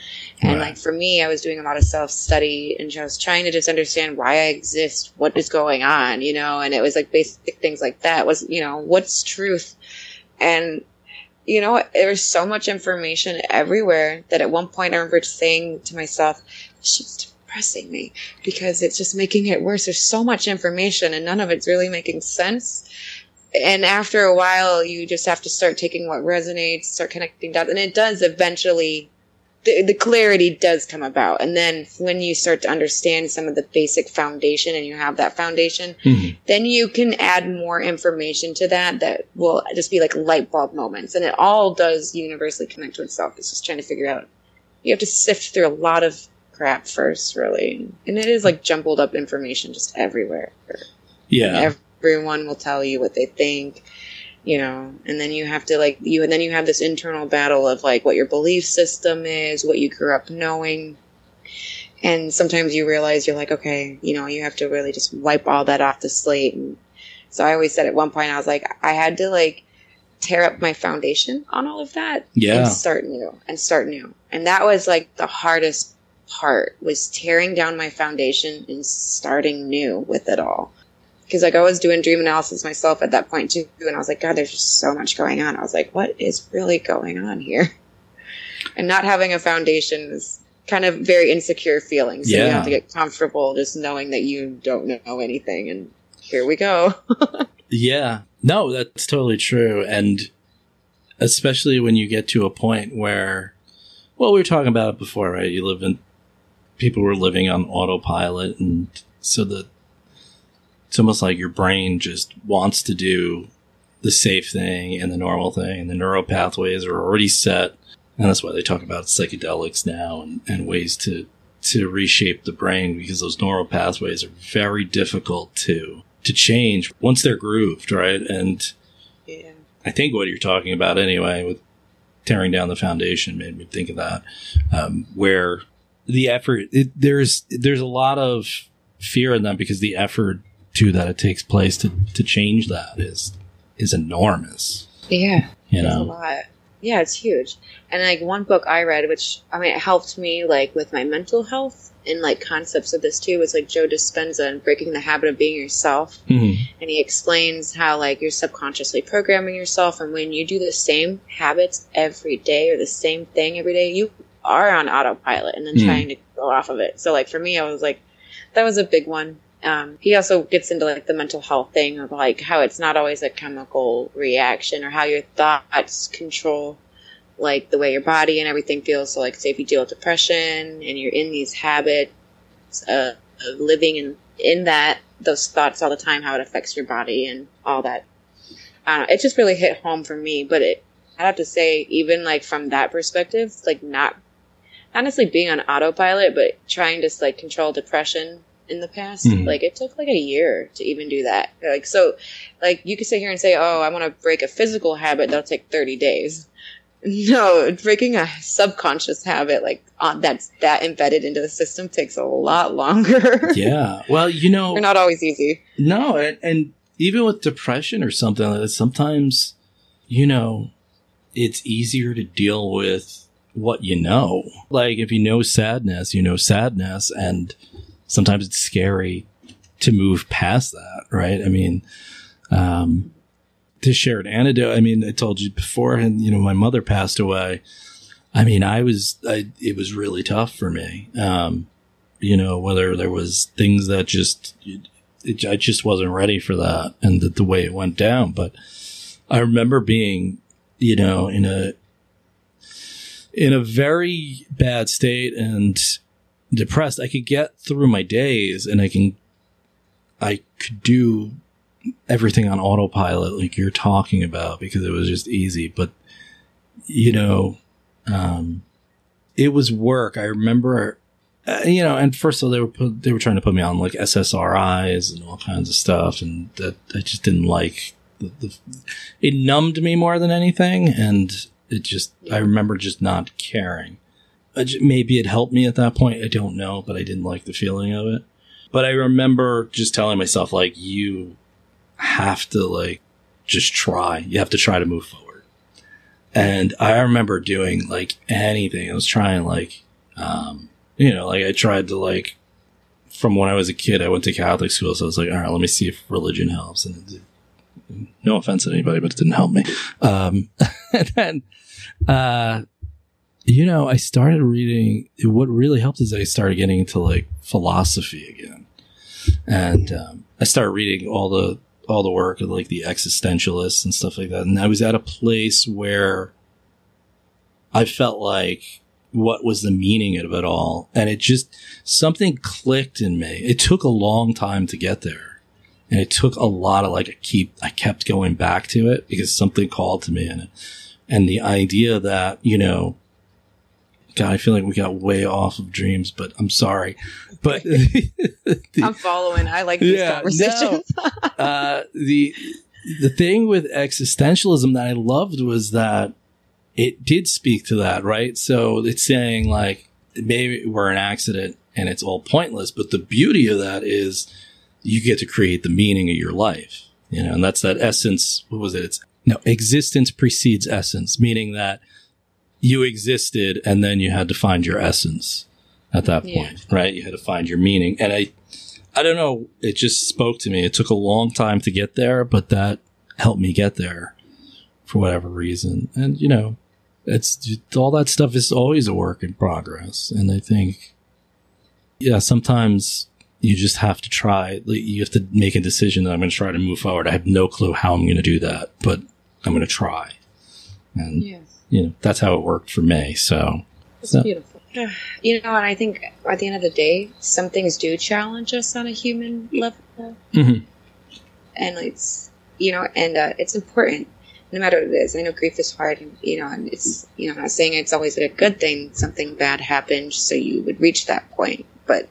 and Right. like for me, I was doing a lot of self study and just trying to just understand why I exist, what is going on, you know, and it was like basic things like that. Was you know what's truth, and you know there's so much information everywhere that at one point I remember saying to myself, "This shit's depressing me." because it's just making it worse. There's so much information and none of it's really making sense. And after a while, you just have to start taking what resonates, start connecting dots, and it does eventually. The, the clarity does come about, and then when you start to understand some of the basic foundation, and you have that foundation, Mhm. then you can add more information to that that will just be like light bulb moments, and it all does universally connect to itself. It's just trying to figure out. You have to sift through a lot of crap first, really, and it is like jumbled up information just everywhere. Yeah. Everyone will tell you what they think, you know, and then you have to like you, and then you have this internal battle of like what your belief system is, what you grew up knowing. And sometimes you realize you're like, okay, you know, you have to really just wipe all that off the slate. And so I always said at one point, I was like, I had to like tear up my foundation on all of that Yeah. and start new and start new. And that was like the hardest part was tearing down my foundation and starting new with it all. Because like I was doing dream analysis myself at that point too, and I was like, God, there's just so much going on. I was like, what is really going on here? And not having a foundation is kind of very insecure feeling. So you Yeah. have to get comfortable just knowing that you don't know anything. And here we go. Yeah. No, that's totally true. And especially when you get to a point where, well, we were talking about it before, right? You live in, people were living on autopilot. And so the, it's almost like your brain just wants to do the safe thing and the normal thing. And the neural pathways are already set. And that's why they talk about psychedelics now and, and ways to, to reshape the brain because those neural pathways are very difficult to to change once they're grooved, right? And yeah. I think what you're talking about anyway with tearing down the foundation made me think of that, um, where the effort it, there's there's a lot of fear in that because the effort too that it takes place to to change that is is enormous. Yeah. You It's a know, lot. Yeah, it's huge. And like one book I read, which I mean, it helped me like with my mental health and like concepts of this too, was like Joe Dispenza and Breaking the Habit of Being Yourself. Mhm. And he explains how like you're subconsciously programming yourself, and when you do the same habits every day or the same thing every day, you are on autopilot and then Hmm. trying to go off of it. So like for me, I was like, that was a big one. Um, he also gets into like the mental health thing of like how it's not always a chemical reaction or how your thoughts control like the way your body and everything feels. So like say if you deal with depression and you're in these habits uh, of living in in that those thoughts all the time, how it affects your body and all that. I it just really hit home for me. But it, I have to say, even like from that perspective, like not necessarily being on autopilot, but trying to like control depression in the past. Mhm. Like it took like a year to even do that. Like so, like you could sit here and say, "Oh, I want to break a physical habit." That'll take thirty days. No, breaking a subconscious habit like on that's that embedded into the system takes a lot longer. yeah. Well, you know, They're not always easy. No, and, and even with depression or something like that, sometimes, you know, it's easier to deal with what you know. Like if you know sadness, you know sadness, and sometimes it's scary to move past that, right? I mean, um, to share an anecdote, I mean, I told you before, and you know, my mother passed away. I mean, I was, I, it was really tough for me. Um, you know, whether there was things that just, I just wasn't ready for that and the, the way it went down. But I remember being, you know, in a, in a very bad state and depressed. I could get through my days and I can, I could do everything on autopilot like you're talking about because it was just easy. But, you know, um, it was work. I remember uh, you know, and first of all, they were put, they were trying to put me on like SSRIs and all kinds of stuff, and that I just didn't like. The, the, it numbed me more than anything, and it just I remember just not caring. Maybe it helped me at that point. I don't know, but I didn't like the feeling of it. But I remember just telling myself, like, you have to, like, just try. You have to try to move forward. And I remember doing, like, anything. I was trying, like, um, you know, like, I tried to, like, from when I was a kid, I went to Catholic school. So I was like, all right, let me see if religion helps. And it. No offense to anybody, but it didn't help me. Um, and then, uh, you know, I started reading. What really helped is I started getting into like philosophy again, and um, I started reading all the all the work of like the existentialists and stuff like that. And I was at a place where I felt like what was the meaning of it all, and it just something clicked in me. It took a long time to get there, and it took a lot of like I keep I kept going back to it because something called to me in it, and the idea that you know God, I feel like we got way off of dreams, but I'm sorry. But I'm following. I like these Yeah, conversations. uh, the the thing with existentialism that I loved was that it did speak to that, right? So it's saying like maybe we're an accident and it's all pointless, but the beauty of that is you get to create the meaning of your life, you know, and that's that essence. What was it? It's no existence precedes essence, meaning that you existed and then you had to find your essence at that Yeah. point, right? You had to find your meaning. And I, I don't know. It just spoke to me. It took a long time to get there, but that helped me get there for whatever reason. And, you know, it's all that stuff is always a work in progress. And I think, yeah, sometimes you just have to try, you have to make a decision that I'm going to try to move forward. I have no clue how I'm going to do that, but I'm going to try. And, yes. you know, that's how it worked for me. So, It's So- beautiful. You know, and I think at the end of the day, some things do challenge us on a human level, Mhm. and it's you know, and uh, it's important no matter what it is. I know grief is hard, and you know, and it's you know, I'm not saying it's always a good thing. Something bad happened, so you would reach that point, but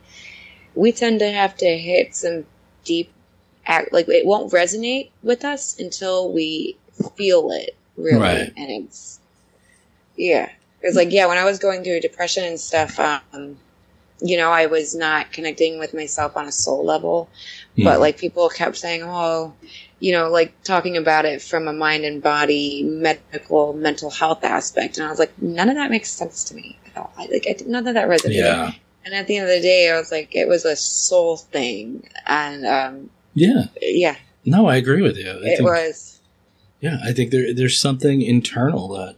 we tend to have to hit some deep act like it won't resonate with us until we feel it really Right. and it's yeah it's like yeah when i was going through depression and stuff um you know i was not connecting with myself on a soul level but Mhm. like people kept saying oh you know like talking about it from a mind and body medical mental health aspect and i was like none of that makes sense to me at all I, like I, none of that resonated yeah. And at the end of the day i was like it was a soul thing and um Yeah. yeah No, I agree with you. I it think, was Yeah, I think there there's something internal that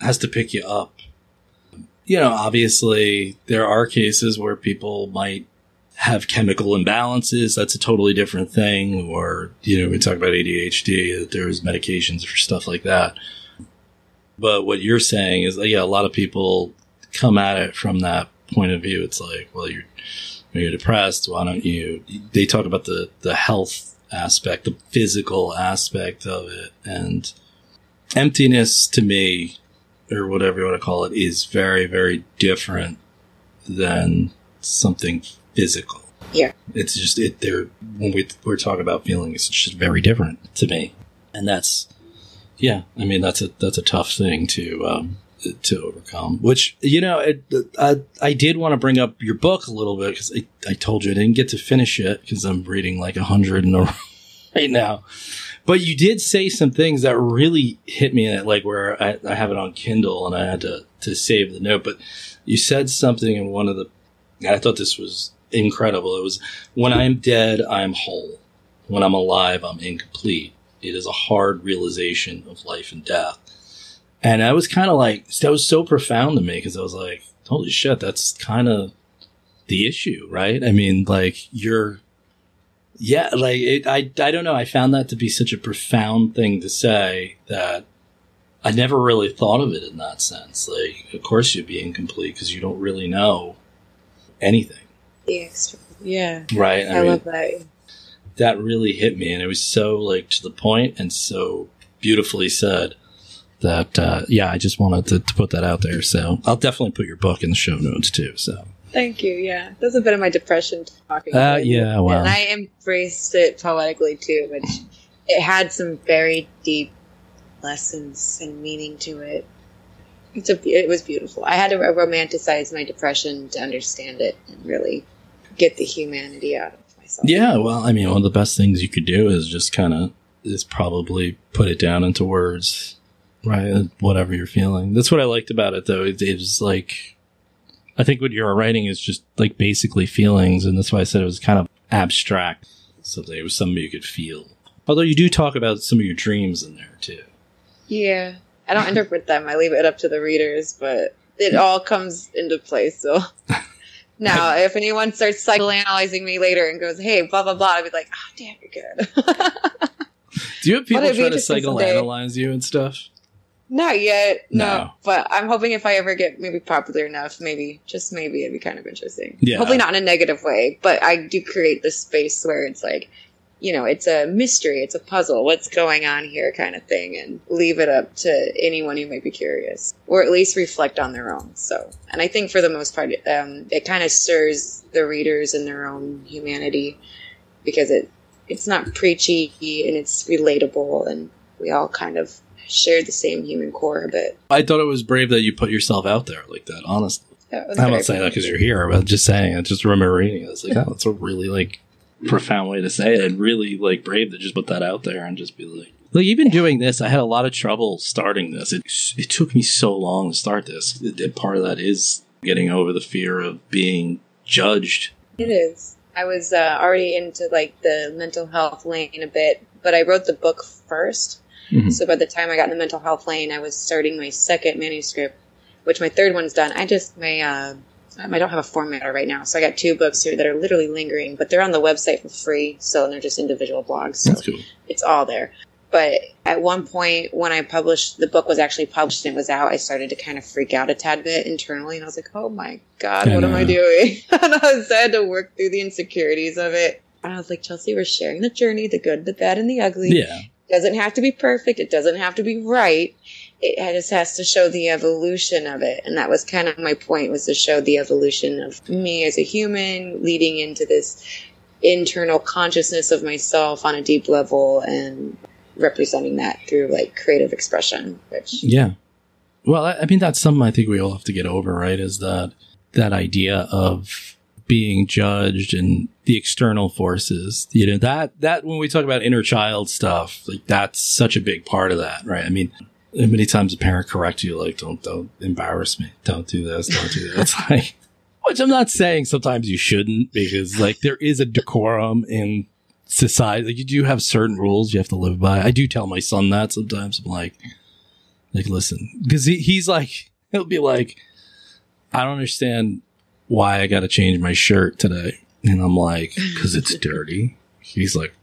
has to pick you up. You know, obviously there are cases where people might have chemical imbalances. That's a totally different thing. Or, you know, we talk about ADHD, that there's medications for stuff like that. But what you're saying is, yeah, a lot of people come at it from that point of view. It's like, well, you're, you're depressed. Why don't you? They talk about the, the health aspect, the physical aspect of it. And emptiness to me, or whatever you want to call it, is very, very different than something physical. Yeah. It's just, it, they're, when we, we're talking about feelings, it's just very different to me. And that's, yeah, I mean, that's a, that's a tough thing to, um, to overcome, which, you know, it, I, I did want to bring up your book a little bit because I, I told you I didn't get to finish it because I'm reading like a hundred in a row right now. But you did say some things that really hit me in it, like where I, I have it on Kindle and I had to, to save the note. But you said something in one of the, I thought this was incredible. It was, when I'm dead, I'm whole. When I'm alive, I'm incomplete. It is a hard realization of life and death. And I was kind of like, that was so profound to me because I was like, holy shit, that's kind of the issue, right? I mean, like, you're, yeah, like, it, I, I don't know. I found that to be such a profound thing to say that I never really thought of it in that sense. Like, of course you'd be incomplete because you don't really know anything, the extra yeah right? i, love that that really hit me and it was so like to the point and so beautifully said that uh, yeah i just wanted to, to put that out there so i'll definitely put your book in the show notes too so Thank you. Yeah, that's a bit of my depression talking. Uh, yeah, well. and I embraced it poetically too, which it had some very deep lessons and meaning to it. It's a, it was beautiful. I had to romanticize my depression to understand it and really get the humanity out of myself. Yeah, well, I mean, one of the best things you could do is just kind of is probably put it down into words, right? Uh, whatever you're feeling. That's what I liked about it, though. It, it was like, I think what you're writing is just like basically feelings, and that's why I said it was kind of abstract. Something it was something you could feel. Although you do talk about some of your dreams in there too. Yeah. I don't interpret them. I leave it up to the readers, but it all comes into place. So now, if anyone starts psychoanalyzing me later and goes, "Hey, blah blah blah," I'd be like, "Oh, damn, you're good." Do you have people try to just think someday- psychoanalyze you and stuff? Not yet, no. No. But I'm hoping if I ever get maybe popular enough, maybe just maybe it'd be kind of interesting. Yeah. Hopefully not in a negative way, but I do create this space where it's like, you know, it's a mystery, it's a puzzle. What's going on here, kind of thing, and leave it up to anyone who might be curious, or at least reflect on their own. So, and I think for the most part, um, it kind of stirs the readers in their own humanity because it it's not preachy and it's relatable, and we all kind of share the same human core a bit. I thought it was brave that you put yourself out there like that. Honestly, That I'm not saying that because you're here, but just saying. I just remember reading it. It's like, oh, that's a really like profound way to say it, and really like brave to just put that out there and just be like, like even doing this, I had a lot of trouble starting this. It it took me so long to start this. It- it- part of that is getting over the fear of being judged. It is. I was uh, already into like the mental health lane a bit, but I wrote the book 1st Mhm. So by the time I got in the mental health lane, I was starting my second manuscript, which my third one's done. I just my uh, I don't have a formatter right now, so I got two books here that are literally lingering, but they're on the website for free, so they're just individual blogs. So That's cool. it's all there. But at one point, when I published the book was actually published and it was out, I started to kind of freak out a tad bit internally, and I was like, "Oh my god, what am I doing?" and I was I had to work through the insecurities of it. And I was like, "Chelsey, we're sharing the journey, the good, the bad, and the ugly. Yeah, doesn't have to be perfect. It doesn't have to be right. It just has to show the evolution of it. And that was kind of my point was to show the evolution of me as a human leading into this internal consciousness of myself on a deep level and representing that through like creative expression, which Yeah. Well, I, mean, that's something I think we all have to get over, right? Is that that idea of being judged and the external forces, you know, that, that when we talk about inner child stuff, like that's such a big part of that, right? I mean, many times a parent corrects you, like, don't, don't embarrass me. Don't do this. Don't do that. It's like, which I'm not saying sometimes you shouldn't because like there is a decorum in society. Like you do have certain rules you have to live by. I do tell my son that sometimes. I'm like, like, listen, because he, he's like, he'll be like, I don't understand why I got to change my shirt today. And I'm like, because it's dirty. He's like,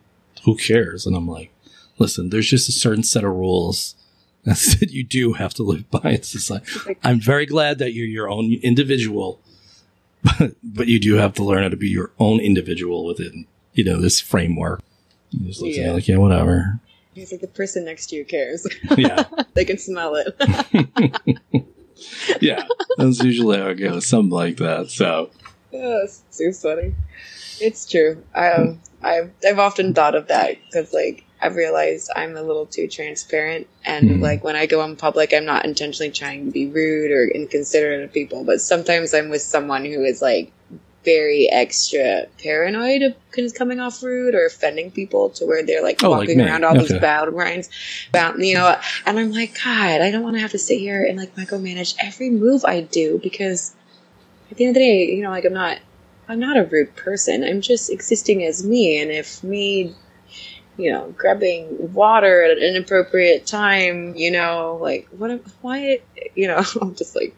who cares? And I'm like, listen, there's just a certain set of rules that you do have to live by. It's like, I'm very glad that you're your own individual, but, but you do have to learn how to be your own individual within, you know, this framework. He just looks at me Yeah. like, yeah, whatever. he's like the person next to you cares. Yeah. they can smell it. Yeah. That's usually how it goes. Something like that. So, Oh, so funny. It's true. I, um, I've I've often thought of that because like I've realized I'm a little too transparent, and Mhm. like when I go in public, I'm not intentionally trying to be rude or inconsiderate of people, but sometimes I'm with someone who is like very extra paranoid of coming off rude or offending people to where they're like Oh, walking me. around all these Okay. lines, bound, you know. And I'm like, God, I don't want to have to sit here and like micromanage every move I do because at the end of the day, you know, like I'm not, I'm not a rude person. I'm just existing as me. And if me, you know, grabbing water at an inappropriate time, you know, like what, why, you know, I'm just like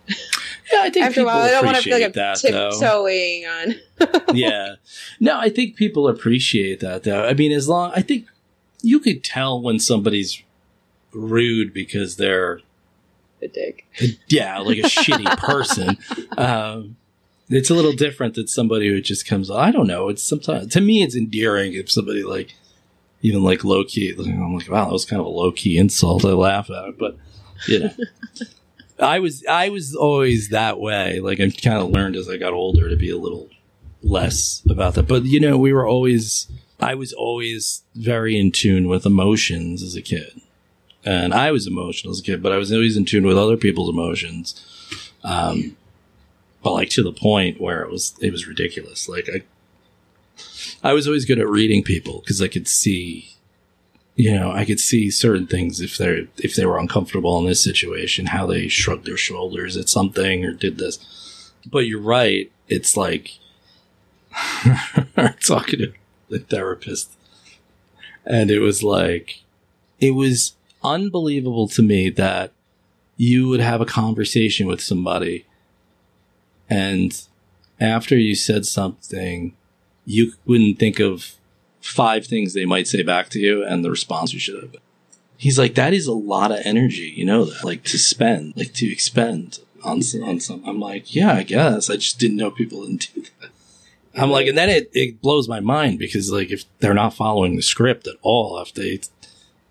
yeah, I think after a people while, I don't want to feel appreciate like that, though. tiptoeing on. yeah. No, I think people appreciate that though. I mean, as long I think you could tell when somebody's rude because they're a dick. yeah, like a shitty person. Um, it's a little different than somebody who just comes. I don't know. It's sometimes to me, it's endearing if somebody like even like low key. I'm like, wow, that was kind of a low key insult. I laugh at it, but you know. I was I was always that way. Like I kind of learned as I got older to be a little less about that. But you know, we were always I was always very in tune with emotions as a kid. And I was emotional as a kid, but I was always in tune with other people's emotions. Um but like to the point where it was it was ridiculous. Like I I was always good at reading people because I could see, you know, I could see certain things if they're if they were uncomfortable in this situation, how they shrugged their shoulders at something or did this. But you're right. It's like talking to the therapist, and it was like it was unbelievable to me that you would have a conversation with somebody and after you said something you wouldn't think of five things they might say back to you and the response you should have he's like that is a lot of energy you know that like to spend like to expend on some, on some i'm like yeah i guess i just didn't know people didn't do that i'm like and then it, it blows my mind because like if they're not following the script at all if they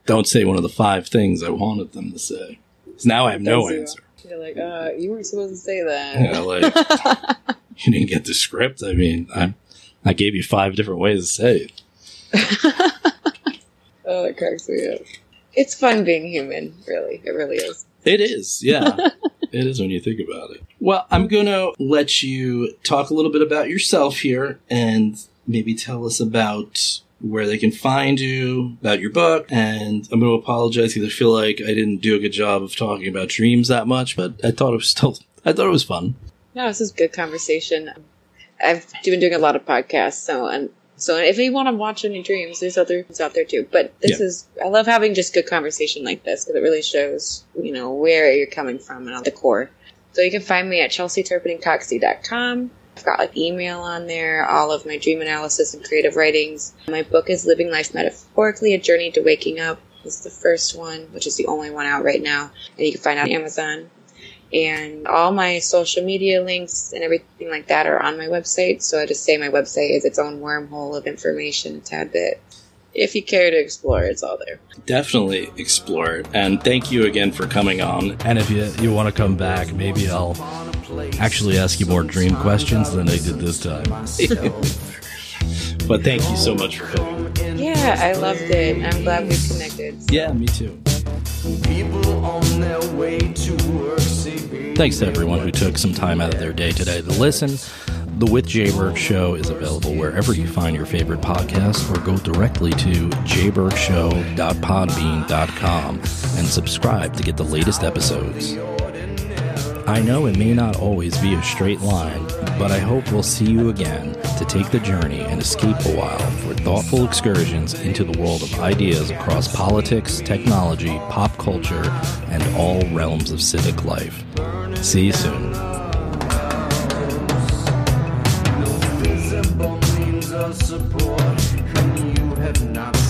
don't say one of the five things i wanted them to say 'Cause now i have no Zero. answer You're like, uh, you weren't supposed to say that. yeah, like you didn't get the script. I mean, I I gave you five different ways to say it. Oh, that cracks me up. It's fun being human, really. It really is. It is, yeah. it is when you think about it. Well, I'm going to let you talk a little bit about yourself here and maybe tell us about where they can find you, about your book. And I'm going to apologize because I feel like I didn't do a good job of talking about dreams that much, but I thought it was still, I thought it was fun. No, this is good conversation. I've been doing a lot of podcasts, so and so if you want to watch any dreams, there's other ones out there too. But this Yeah. is I love having just good conversation like this because it really shows you know where you're coming from and on the core. So you can find me at chelseyturpeningcoxsey.com. I've got like email on there, all of my dream analysis and creative writings. My book is Living Life Metaphorically: A Journey to Waking Up. Is the first one, which is the only one out right now, and you can find it on Amazon and all my social media links and everything like that are on my website. So I just say my website is its own wormhole of information, a tad bit. If you care to explore, it's all there. Definitely explore it. And thank you again for coming on. And if you, you want to come back, maybe I'll actually ask you more dream questions than I did this time. but thank you so much for coming. Yeah, I loved it. I'm glad we connected. Yeah, me too. People on their way to work say, "Baby, Thanks to everyone who took some time out of their day today to listen. The With Jay Burke Show is available wherever you find your favorite podcast or go directly to jaybergshow.podbean.com and subscribe to get the latest episodes. I know it may not always be a straight line, but I hope we'll see you again to take the journey and escape a while for thoughtful excursions into the world of ideas across politics, technology, pop culture, and all realms of civic life. See you soon. support, you have not